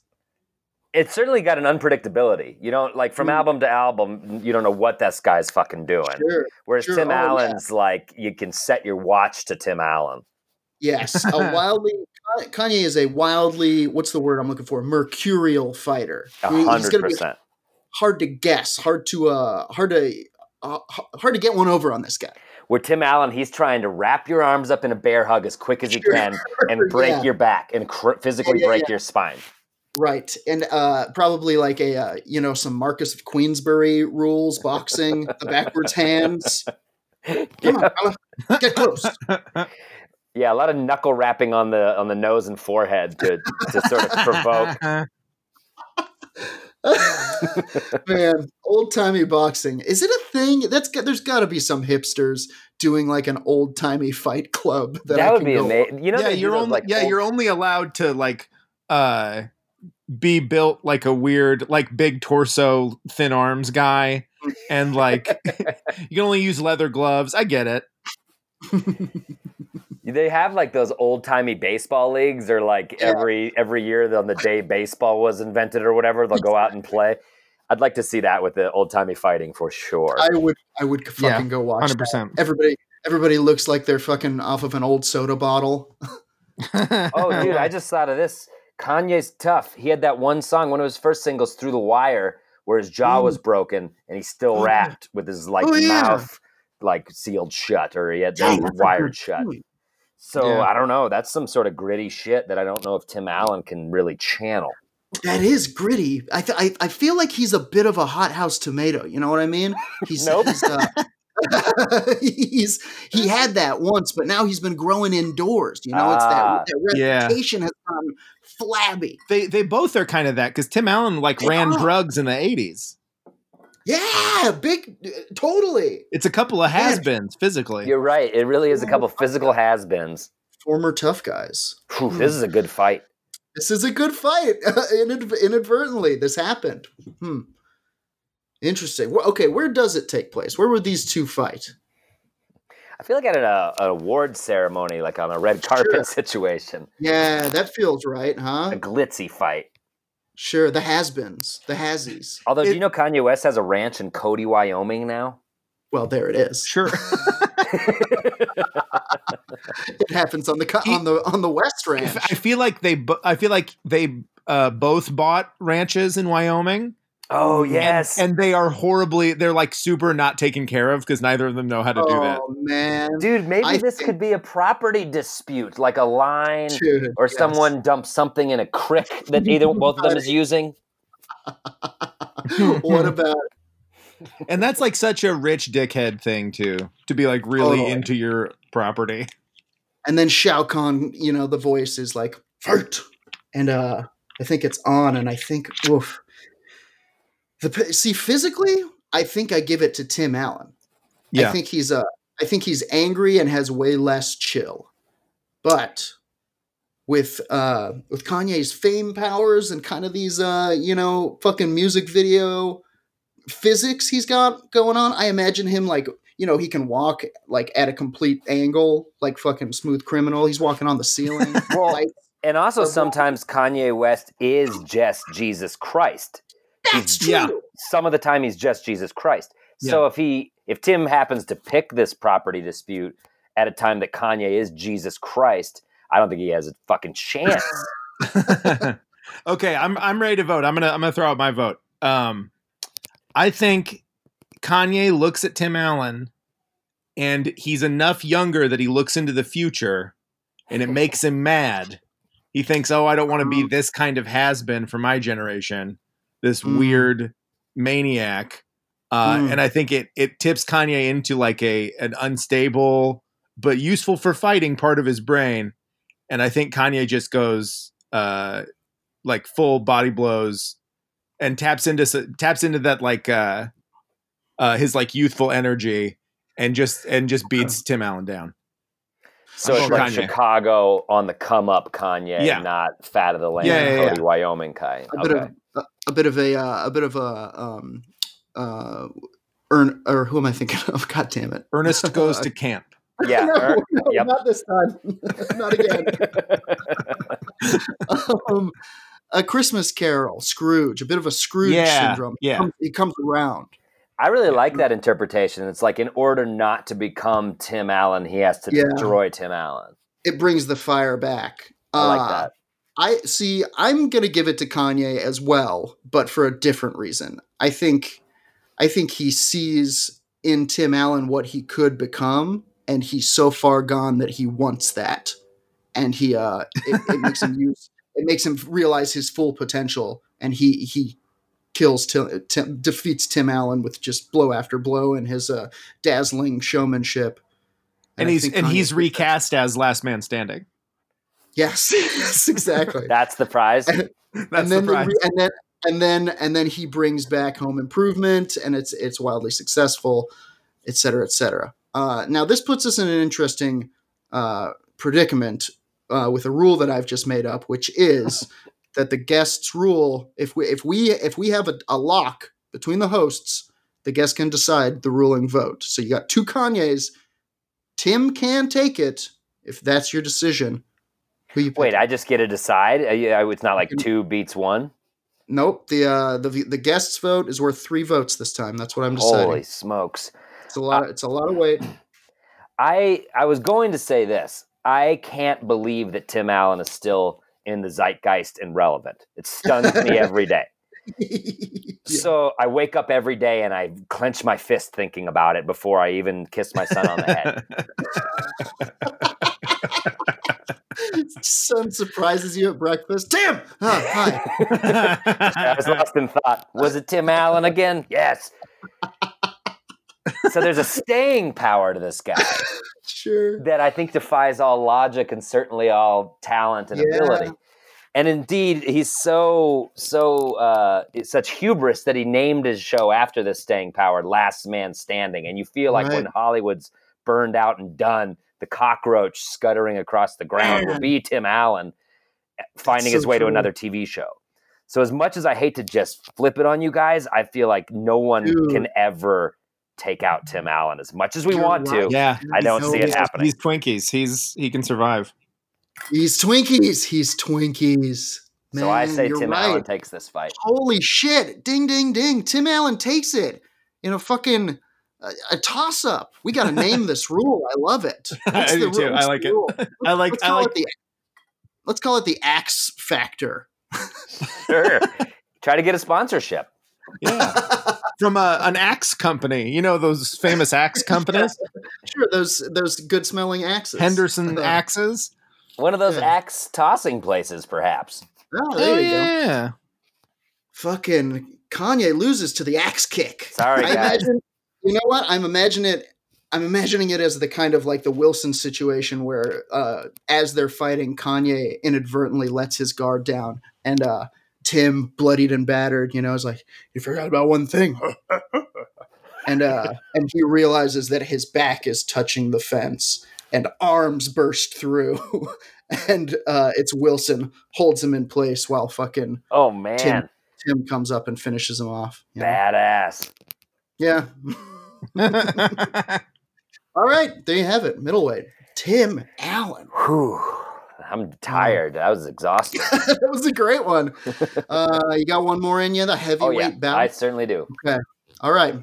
It's certainly got an unpredictability. You don't like from Mm. album to album. You don't know what this guy's fucking doing. Sure. Whereas sure. Tim Oh, yeah. Allen's like you can set your watch to Tim Allen. Yes, a wildly Kanye is a wildly what's the word I'm looking for? Mercurial fighter. A hundred going to be percent. hard to guess, hard to uh, hard to uh, hard to get one over on this guy. Where Tim Allen, he's trying to wrap your arms up in a bear hug as quick as he Sure. can and break Yeah. your back and cr- physically Yeah, yeah, break your spine. Right, and uh, probably like a uh, you know some Marquess of Queensberry rules, boxing, the backwards hands. Come on, fella. get close. Yeah, a lot of knuckle wrapping on the on the nose and forehead to to sort of provoke. Man, old timey boxing. Is it a thing? That's got- there's got to be some hipsters doing like an old timey fight club. That, That, I would can be amazing. You know, yeah, you're only like, yeah, old- you're only allowed to like uh be built like a weird like big torso thin arms guy and like you can only use leather gloves. I get it. They have like those old timey baseball leagues, or like Yeah. every every year on the day baseball was invented or whatever, they'll go out and play. I'd like to see that with the old timey fighting for sure. I would I would fucking Yeah, go watch. Hundred that. percent. Everybody everybody looks like they're fucking off of an old soda bottle. oh, dude, I just thought of this. Kanye's tough. He had that one song, one of his first singles, "Through the Wire," where his jaw Mm. was broken and he still Oh, yeah. rapped with his like Oh, yeah. mouth like sealed shut, or he had the wired shut. So Yeah. I don't know. That's some sort of gritty shit that I don't know if Tim Allen can really channel. That is gritty. I, th- I I feel like he's a bit of a hothouse tomato. You know what I mean? He's, Nope. he's, uh, he's he had that once, but now he's been growing indoors. You know, it's Ah, that, that yeah. reputation has gone flabby. they they both are kind of that because Tim Allen like They ran are. drugs in the eighties. Yeah, big, totally. It's a couple of has-beens physically. You're right. It really is a couple physical has-beens. Former tough guys. Whew, this is a good fight. This is a good fight. Inad- inadvertently, this happened. Hmm. Interesting. Wh- Okay, where does it take place? Where would these two fight? I feel like at a, an award ceremony, like on a red carpet Sure. situation, Yeah, that feels right, huh? a glitzy fight. Sure, the has-beens, the hazies. Although, do you know Kanye West has a ranch in Cody, Wyoming now? Well, there it is. Sure. It happens on the on the on the West Ranch. I feel like they I feel like they uh, both bought ranches in Wyoming Oh yes. and, they are horribly. They're like super not taken care of because neither of them know how to do that. Oh man, Dude, maybe I this think- could be a property dispute, like a line Dude, or yes. someone dumps something in a crick that either both of them is using. what about And that's like such a rich dickhead thing too, to be like really Totally. into your property. and then Shao Kahn, you know, the voice is like fart, and uh, I think it's on, and I think oof. The see physically, I think I give it to Tim Allen. Yeah. I think he's uh, I think he's angry and has way less chill, but with uh with Kanye's fame powers and kind of these uh you know fucking music video physics he's got going on, I imagine him like you know he can walk like at a complete angle like fucking smooth criminal. He's walking on the ceiling. Well, Like, And also, Or- sometimes Kanye West is just Jesus Christ. That's true. yeah. Some of the time, he's just Jesus Christ. So if he, if Tim happens to pick this property dispute at a time that Kanye is Jesus Christ, I don't think he has a fucking chance. okay, I'm I'm ready to vote. I'm gonna I'm gonna throw out my vote. Um, I think Kanye looks at Tim Allen, and he's enough younger that he looks into the future, and it makes him mad. He thinks, "Oh, I don't want to be this kind of has been for my generation, this Mm. weird maniac." Uh, Mm. And I think it it tips Kanye into like a an unstable but useful for fighting part of his brain. And I think Kanye just goes uh, like full body blows and taps into taps into that like uh, uh, his like youthful energy and just and just beats Tim Allen down. So it's like Kanye. Chicago on the come up Kanye, Yeah. not fat of the land, Yeah, yeah, Cody, yeah. Wyoming Kanye. a bit of a, a bit of a uh, a bit of a um uh earn or who am I thinking of? God damn it! Ernest goes to camp. Yeah. no, er- no, yep. not this time. not again. um, a Christmas Carol, Scrooge, a bit of a Scrooge Yeah, syndrome. yeah. He comes, he comes around. I really like that interpretation. It's like in order not to become Tim Allen, he has to Yeah. destroy Tim Allen. It brings the fire back. I like Uh, that. I see. I'm gonna give it to Kanye as well, but for a different reason. I think, I think he sees in Tim Allen what he could become, and he's so far gone that he wants that, and he uh, it, it makes him use, it makes him realize his full potential, and he he kills Tim, Tim defeats Tim Allen with just blow after blow and his uh, dazzling showmanship. And I he's and Kanye he's recast as Last Man Standing. Yes, yes, exactly. That's the prize. That's and then the prize. and then and then and then he brings back home improvement and it's it's wildly successful et cetera et cetera uh, now this puts us in an interesting uh, predicament uh, with a rule that i've just made up which is that the guests rule if we if we if we have a, a lock between the hosts the guests can decide the ruling vote so you got two kanyes tim can take it if that's your decision who you Wait. I just get to decide. Uh, It's not like two beats one. Nope. The uh the the guest's vote is worth three votes this time. That's what I'm deciding. Holy smokes! It's a lot. Of, it's a lot of weight. I I was going to say this. I can't believe that Tim Allen is still in the zeitgeist and relevant. It stuns me every day. Yeah. So I wake up every day and I clench my fist thinking about it before I even kiss my son on the head. Son surprises you at breakfast. Tim. Ah, hi. I was lost in thought. Was it Tim Allen again? Yes. so there's a staying power to this guy Sure. that I think defies all logic and certainly all talent and Yeah. ability. And indeed, he's so so uh, such hubris that he named his show after this staying power, Last Man Standing. And you feel like when Hollywood's burned out and done, the cockroach scuttering across the ground will be Tim Allen eh, finding so his way to another TV show. So as much as I hate to just flip it on you guys, I feel like no one Dude. can ever take out Tim Allen as much as we You're want right. to. yeah, I don't He's see it happening. he's Twinkies. He's he can survive. He's Twinkies. He's Twinkies. Man, so I say Tim right. Allen takes this fight. Holy shit! Ding, ding, ding! Tim Allen takes it in a fucking a, a toss up. We got to name this rule. I love it. What's I do too. ru- I like the it. rule? I like Let's I like it the. Let's call it the axe factor. Sure. Try to get a sponsorship. Yeah, from a, an axe company. You know those famous axe companies, sure, those those good smelling axes. Henderson Uh, axes. One of those Yeah. axe tossing places, perhaps. Oh, there Oh you go. yeah. Fucking Kanye loses to the axe kick. Sorry, I guys. imagine. You know what? I'm imagining it. I'm imagining it as the kind of like the Wilson situation where, uh, as they're fighting, Kanye inadvertently lets his guard down, and uh, Tim, bloodied and battered, you know, is like, "You forgot about one thing," and uh, and he realizes that his back is touching the fence, and arms burst through, and uh, it's Wilson holds him in place while fucking Oh man, Tim. Tim comes up and finishes him off. Badass. know? Badass. Yeah. All right, there you have it. Middleweight. Tim Allen. Whew. I'm tired. I was exhausted. that was a great one. Uh, you got one more in you, the heavyweight oh heavyweight yeah, bout. I certainly do. Okay. All right,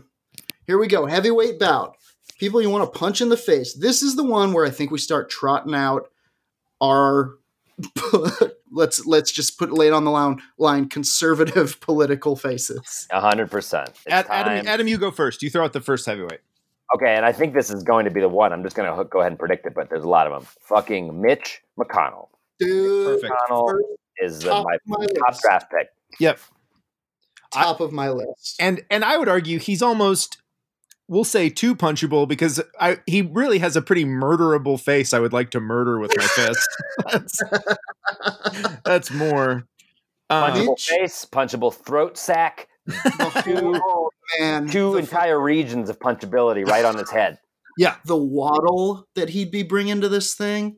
here we go. Heavyweight bout. People you want to punch in the face. This is the one where I think we start trotting out our let's let's just put lay it on the line, line conservative political faces. A hundred percent. It's Ad- time. Adam, Adam, you go first. You throw out the first heavyweight. Okay, and I think this is going to be the one. I'm just going to go ahead and predict it, but there's a lot of them. Fucking Mitch McConnell Dude, Perfect. McConnell first is the, top my my top draft pick. Yep. top of my list. And and I would argue he's almost we'll say too punchable because I he really has a pretty murderable face. I would like to murder with my fist. that's, that's more. Uh, Punchable Mitch- face, punchable throat sack, two, oh man, two the, entire regions of punchability right on his head. yeah, the waddle that he'd be bringing to this thing,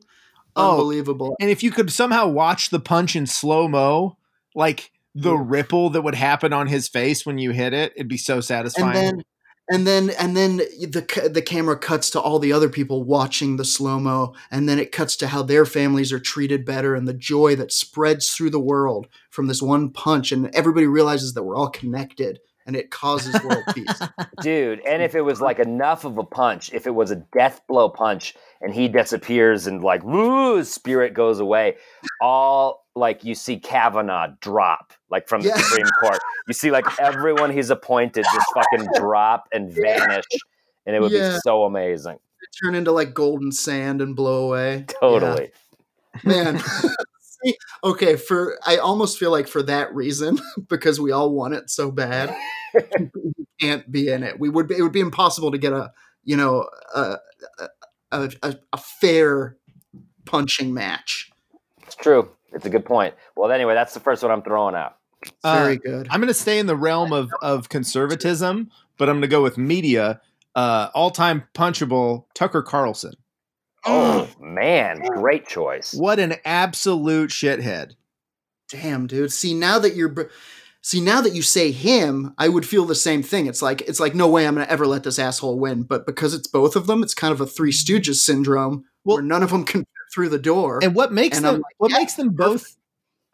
Oh. unbelievable. and if you could somehow watch the punch in slow mo, like the Yeah. ripple that would happen on his face when you hit it, it'd be so satisfying. And then, and then, the the camera cuts to all the other people watching the slow mo, and then it cuts to how their families are treated better, and the joy that spreads through the world from this one punch, and everybody realizes that we're all connected, and it causes world peace. Dude, and if it was like enough of a punch, if it was a death blow punch and he disappears and like woo, spirit goes away, all like you see Kavanaugh drop like from the Yeah. Supreme Court. You see like everyone he's appointed just fucking drop and vanish. And it would Yeah. be so amazing. Turn into like golden sand and blow away. Totally. man See, okay for i almost feel like for that reason because we all want it so bad we can't be in it we would be, it would be impossible to get a you know a a, a, a fair punching match It's true. It's a good point. Well, anyway, that's the first one I'm throwing out. Uh, very good I'm going to stay in the realm of of conservatism, but I'm going to go with media. Uh, all time punchable Tucker Carlson. Oh, man. Great choice. What an absolute shithead. damn dude see now that you're see now that you say him i would feel the same thing it's like it's like no way i'm gonna ever let this asshole win but because it's both of them it's kind of a three stooges syndrome Well- where none of them can fit through the door And what makes And them I'm like, what yeah, makes them both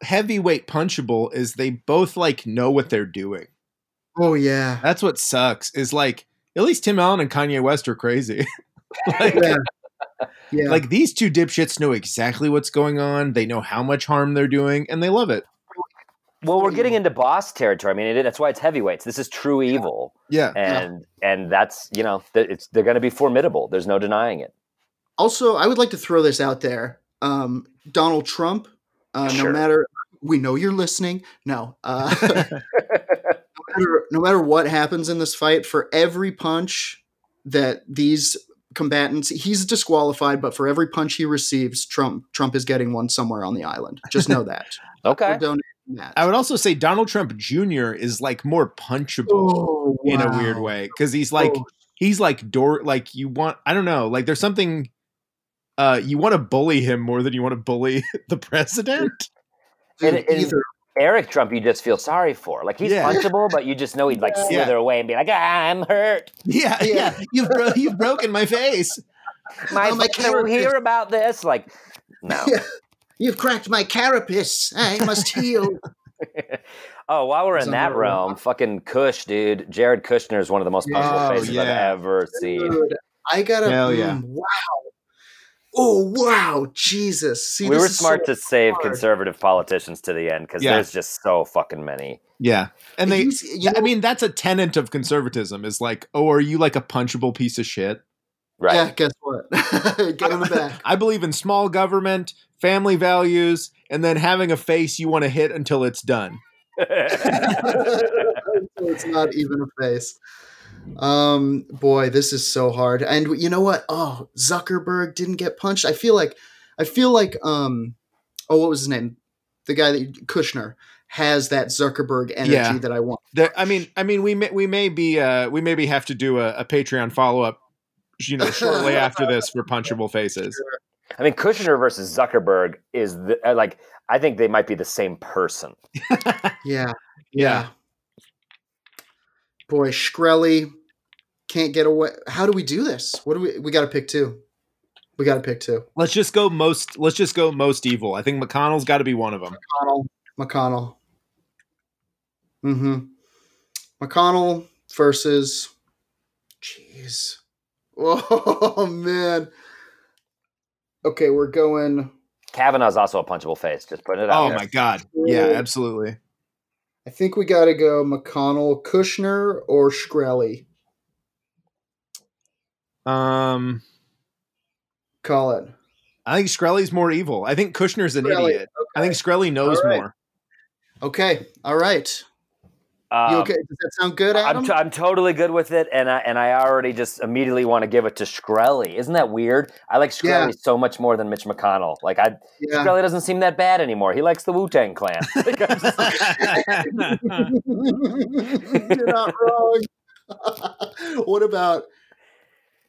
heavyweight punchable is they both like know what they're doing. oh yeah That's what sucks. Is like at least Tim Allen and Kanye West are crazy. like, yeah. Yeah. like these two dipshits know exactly what's going on. They know how much harm they're doing, and they love it. Well, we're getting into boss territory. I mean, it, that's why it's heavyweights. This is true evil. Yeah. and and that's you know it's they're going to be formidable. There's no denying it. also, I would like to throw this out there. Um, Donald Trump, uh, Sure. no matter we know you're listening. No, uh, no, matter, no matter what happens in this fight, for every punch that these combatants, he's disqualified. But for every punch he receives, Trump Trump is getting one somewhere on the island. Just know that. Okay, that. I would also say Donald Trump Jr. is like more punchable Oh, in a weird way because he's like Oh, he's like door like you want I don't know like there's something uh you want to bully him more than you want to bully the president. dude, And- and- either Eric Trump, you just feel sorry for. Like he's Yeah. punchable, but you just know he'd like Yeah. slither away and be like, ah, "I'm hurt. Yeah, Yeah. yeah. You've bro- you've broken my face. My Oh, my folks will hear about this." Like, no. Yeah. You've cracked my carapace. I must heal. oh, while we're It's in that unreal. realm, fucking Kush, dude. Jared Kushner is one of the most Yeah. punchable Oh, faces yeah. I've ever seen. Dude, I gotta. Hell yeah. mm, wow. Oh wow, Jesus! See, we were smart so to save hard. conservative politicians to the end because Yeah. there's just so fucking many. Yeah, and they. He's- you I mean, that's a tenet of conservatism. Is like, oh, are you like a punchable piece of shit? Right. Yeah, guess what? Get in the back. I believe in small government, family values, and then having a face you want to hit until it's done. so it's not even a face. Um, boy, this is so hard. And you know what? Oh, Zuckerberg didn't get punched. I feel like, I feel like, um, oh, what was his name? The guy that Kushner has that Zuckerberg energy Yeah. that I want. There, I mean, I mean, we may we may be uh, we maybe have to do a, a Patreon follow up, you know, shortly after this for punchable faces. I mean, Kushner versus Zuckerberg is the, uh, like I think they might be the same person. Yeah, Yeah. Boy, Shkreli can't get away. How do we do this? What do we? We got to pick two. We got to pick two. Let's just go most. Let's just go most evil. I think McConnell's got to be one of them. McConnell. McConnell. Mm-hmm. McConnell versus. Jeez. Oh man. Okay, we're going. Kavanaugh's also a punchable face. Just putting it out. Oh there. my god! Yeah, absolutely. I think we got to go McConnell, Kushner, or Shkreli. Um, Call it. I think Shkreli's more evil. I think Kushner's an Shkreli, idiot. I think Shkreli knows right. more. Okay. All right. Um, You okay? Does that sound good, Adam? I'm, t- I'm totally good with it, and I and I already just immediately want to give it to Shkreli. Isn't that weird? I like Shkreli Yeah. so much more than Mitch McConnell. Like I, yeah. Shkreli doesn't seem that bad anymore. He likes the Wu Tang Clan. Like, like, You're not wrong. what about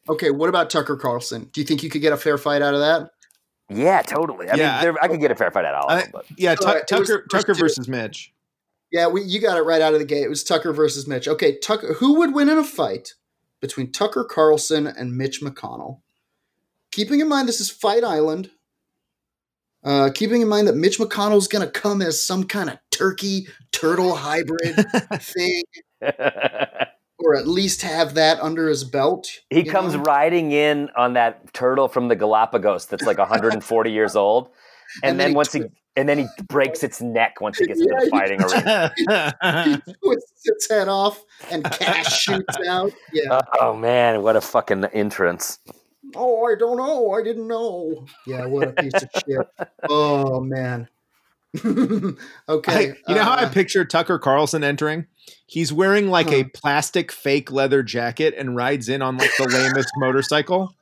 okay? What about Tucker Carlson? Do you think you could get a fair fight out of that? yeah, totally. I Yeah, mean, there, I could get a fair fight out of all I- of them, but yeah, All right, Tuck it was Tucker Tucker versus Mitch. Yeah, we, you got it right out of the gate. It was Tucker versus Mitch. Okay, Tucker. Who would win in a fight between Tucker Carlson and Mitch McConnell? Keeping in mind this is Fight Island. Uh, keeping in mind that Mitch McConnell's going to come as some kind of turkey turtle hybrid thing, or at least have that under his belt. he comes know? riding in on that turtle from the Galapagos that's like 140 years old, and, And then then, he once he and then he breaks its neck once he gets into the fighting arena. he twists its head off and cash shoots out. Yeah. Oh man, what a fucking entrance! oh, I don't know. I didn't know. Yeah, what a piece of shit. Oh man. okay. I- you know how I uh, picture Tucker Carlson entering? He's wearing like a plastic fake leather jacket and rides in on like the lamest motorcycle.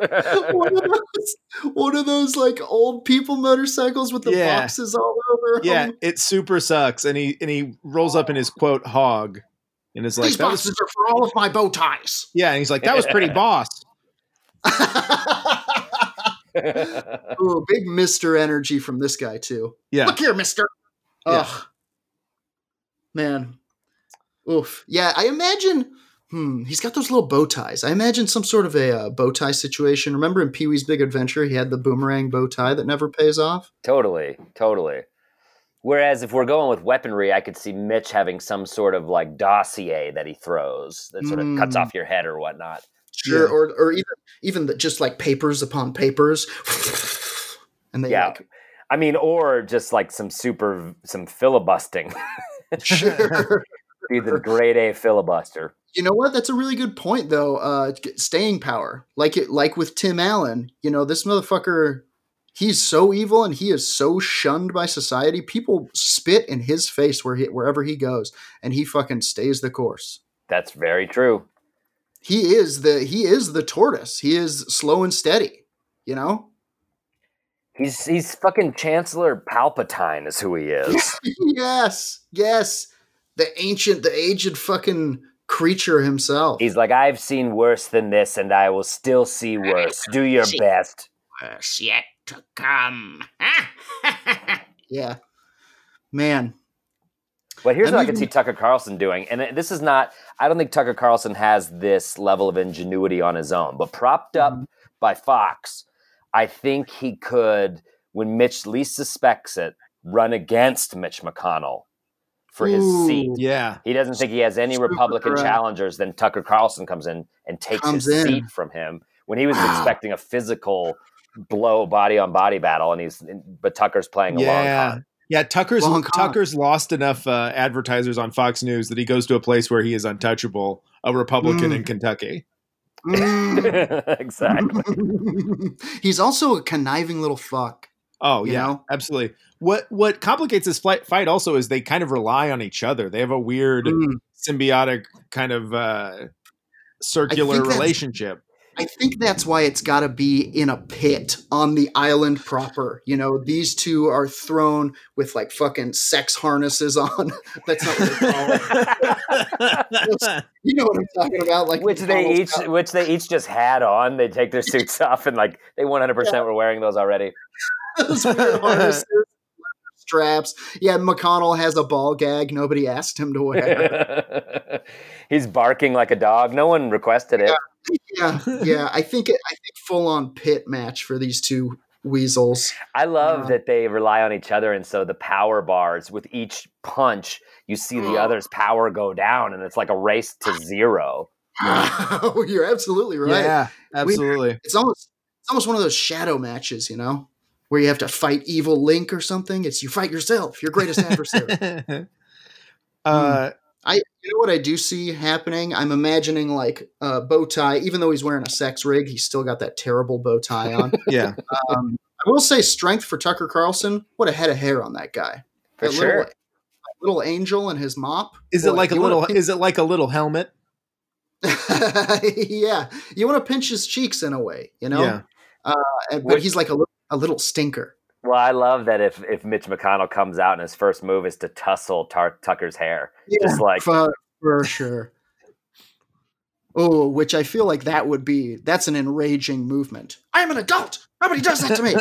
one, of those, one of those like old people motorcycles with the Yeah. boxes all over. Yeah, them. it super sucks, and he and he rolls up in his quote hog, and is like, These "That was boxes are for all of my bow ties. yeah," and he's like, "That was pretty boss." Ooh, big Mister energy from this guy too. Yeah, Look here, Mister. Yeah. Ugh, man. Oof. Yeah, I imagine. Hmm. He's got those little bow ties. I imagine some sort of a uh, bow tie situation. Remember in Pee Wee's Big Adventure, he had the boomerang bow tie that never pays off. Totally, totally. Whereas if we're going with weaponry, I could see Mitch having some sort of like dossier that he throws that sort of cuts Mm. off your head or whatnot. Sure. Yeah. Or or even even the, just like papers upon papers. and they Yeah. like I mean, or just like some super some filibustering. sure. Be the grade A filibuster. You know what? That's a really good point, though. Uh, staying power, like it, like with Tim Allen. You know, this motherfucker, he's so evil and he is so shunned by society. People spit in his face where he, wherever he goes, and he fucking stays the course. That's very true. He is the he is the tortoise. He is slow and steady. You know. He's he's fucking Chancellor Palpatine is who he is. yes, yes. The ancient, the aged fucking creature himself. He's like, I've seen worse than this, and I will still see worse. Do your best. worse yet to come. yeah, man. Well, here's I'm what I can see Tucker Carlson doing, and this is not. I don't think Tucker Carlson has this level of ingenuity on his own, but propped up Mhm. by Fox, I think he could, when Mitch least suspects it, run against Mitch McConnell for his seat. Yeah, He doesn't think he has any Super Republican correct. challengers. Then Tucker Carlson comes in and takes Comes his in. seat from him, when he was Wow. expecting a physical blow body on body battle, and he's but Tucker's playing a long Yeah. con. Yeah, Tucker's Long con. Tucker's lost enough uh, advertisers on Fox News that he goes to a place where he is untouchable, a Republican Mm. in Kentucky. Mm. exactly. He's also a conniving little fuck. Oh You yeah, know? absolutely. What what complicates this fight, fight also is they kind of rely on each other. They have a weird Mm. symbiotic kind of uh, circular think that's- relationship. I think that's why it's got to be in a pit on the island proper. You know, these two are thrown with like fucking sex harnesses on. that's not what they call it. You know what I'm talking about? Like which they each, got which they each just had on. They take their suits off, and like they 100 percent were wearing those already. Those weird harnesses, straps. Yeah, McConnell has a ball gag. Nobody asked him to wear. He's barking like a dog. No one requested it. yeah, yeah. I think it, I think full on pit match for these two weasels. I love Yeah. that they rely on each other, and so the power bars with each punch, you see the Ugh. other's power go down, and it's like a race to ah. zero. Oh, you're absolutely right. Yeah, absolutely. It's almost it's almost one of those shadow matches, you know, where you have to fight evil Link or something. It's you fight yourself, your greatest adversary. uh, I you know what I do see happening? I'm imagining like a bow tie, even though he's wearing a sex rig, he's still got that terrible bow tie on. yeah, um, I will say strength for Tucker Carlson. What a head of hair on that guy. For that sure. little, little angel and his mop. is it like a little? pinch- Is it like a little helmet? yeah, you want to pinch his cheeks in a way, you know. Yeah, And- but Which- he's like a, li- a little stinker. Well, I love that if if Mitch McConnell comes out and his first move is to tussle Tar- Tucker's hair, just like for, for sure. Oh, which I feel like that would be that's an enraging movement. I am an adult. Nobody does that to me.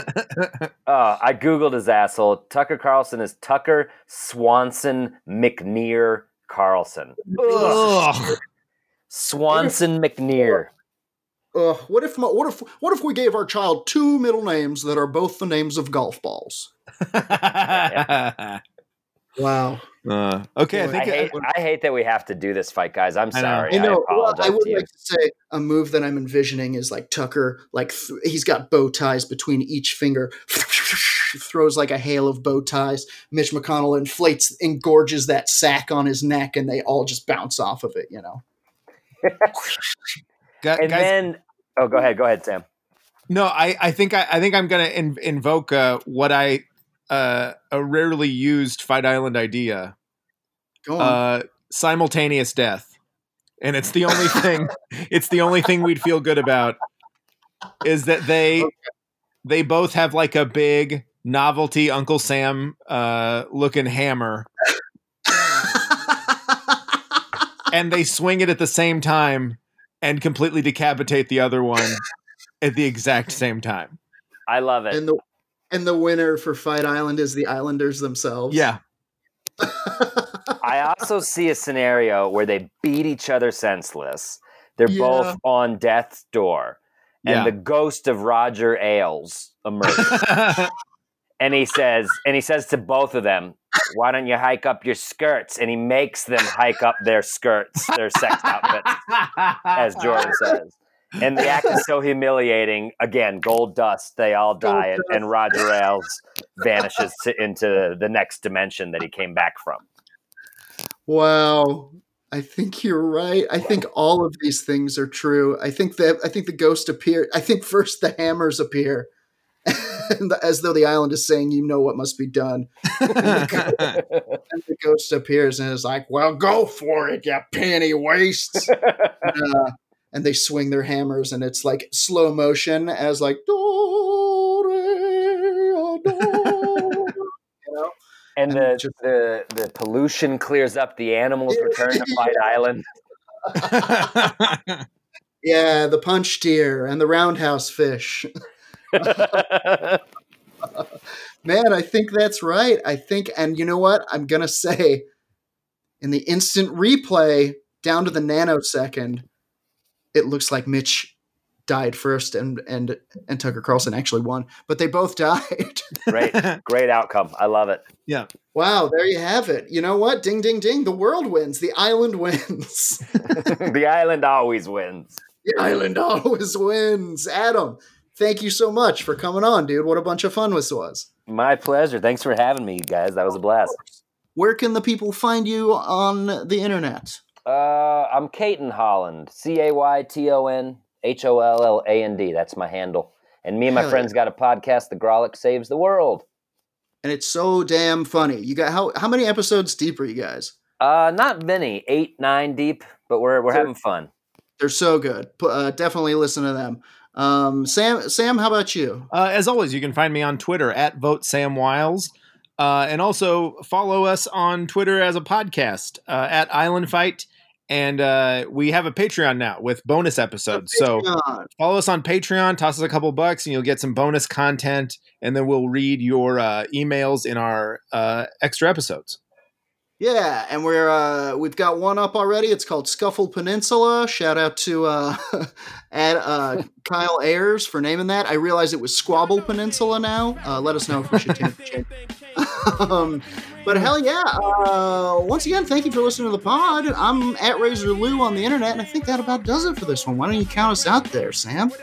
Oh, I googled his asshole. Tucker Carlson is Tucker Swanson McNear Carlson. Ugh. Ugh. Swanson McNear. Ugh, what if my, what if what if we gave our child two middle names that are both the names of golf balls? Wow. Uh, okay, I Boy, think I hate, I hate that we have to do this fight, guys. I'm I know. sorry. I know. well, apologize I would to you. like to say a move that I'm envisioning is like Tucker, like th- he's got bow ties between each finger, throws like a hail of bow ties. Mitch McConnell inflates, engorges that sack on his neck, and they all just bounce off of it. You know. Gu- and guys, then, oh, go ahead, go ahead, Sam. no, I, I think I, I think I'm gonna in, invoke uh, what I uh, a rarely used Fight Island idea: Go on. uh, simultaneous death, and it's the only thing. it's the only thing we'd feel good about is that they they both have like a big novelty Uncle Sam uh, looking hammer, and they swing it at the same time and completely decapitate the other one at the exact same time. I love it. and the and the winner for Fight Island is the Islanders themselves. Yeah. I also see a scenario where they beat each other senseless. They're Yeah. both on death's door, and Yeah. the ghost of Roger Ailes emerges. and he says, and he says to both of them, "Why don't you hike up your skirts?" And he makes them hike up their skirts, their sex outfits, as Jordan says. And the act is so humiliating. Again, gold dust. They all die, and, and Roger Ailes vanishes to, into the next dimension that he came back from. Wow. I think you're right. I think all of these things are true. I think that I think the ghost appeared. I think first the hammers appear, as though the island is saying, "You know what must be done." And the ghost appears and is like, "Well, go for it, you panty wastes." uh, and they swing their hammers, and it's like slow motion as like do re do. You know, And And the, just- the the pollution clears up. The animals return to Fight Island. yeah, the punch deer and the roundhouse fish. Man, I think that's right. I think, and you know what? I'm going to say in the instant replay down to the nanosecond, it looks like Mitch died first and and and Tucker Carlson actually won, but they both died. great, great outcome. I love it. Yeah. Wow, there you have it. You know what? Ding ding ding, the world wins. The island wins. the island always wins. The island always wins. Adam, thank you so much for coming on, dude. What a bunch of fun this was. My pleasure. Thanks for having me, guys. That was a blast. Where can the people find you on the internet? Uh, I'm Cayton Holland. C A Y T O N H O L L A N D. That's my handle. And me and my Hell friends got a podcast, The Grawlix Saves the World. And it's so damn funny. You got how how many episodes deep are you guys? Uh, not many, eight, nine deep, but we're we're Sure. having fun. They're so good. Uh, definitely listen to them. Um, Sam, Sam, how about you? Uh, as always, you can find me on Twitter at Vote Sam Wiles. Uh, and also follow us on Twitter as a podcast uh, at Island Fight. And uh, we have a Patreon now with bonus episodes. So follow us on Patreon, toss us a couple bucks, and you'll get some bonus content. And then we'll read your uh, emails in our uh, extra episodes. Yeah, and we're uh, we've got one up already. It's called Scuffle Peninsula. Shout out to uh, at uh, Kyle Ayers for naming that. I realize it was Squabble Peninsula now. Uh, let us know if we should change. change. um, but hell yeah! Uh, once again, thank you for listening to the pod. I'm at Razor Lou on the internet, and I think that about does it for this one. Why don't you count us out there, Sam?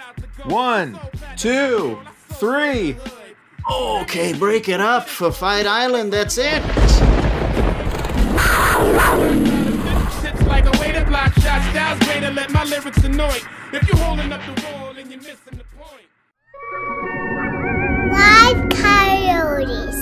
One, two, three. Okay, break it up for Fight Island. That's it. to let my lyrics annoy. If you're holding up the wall and you're missing the point. Live coyotes.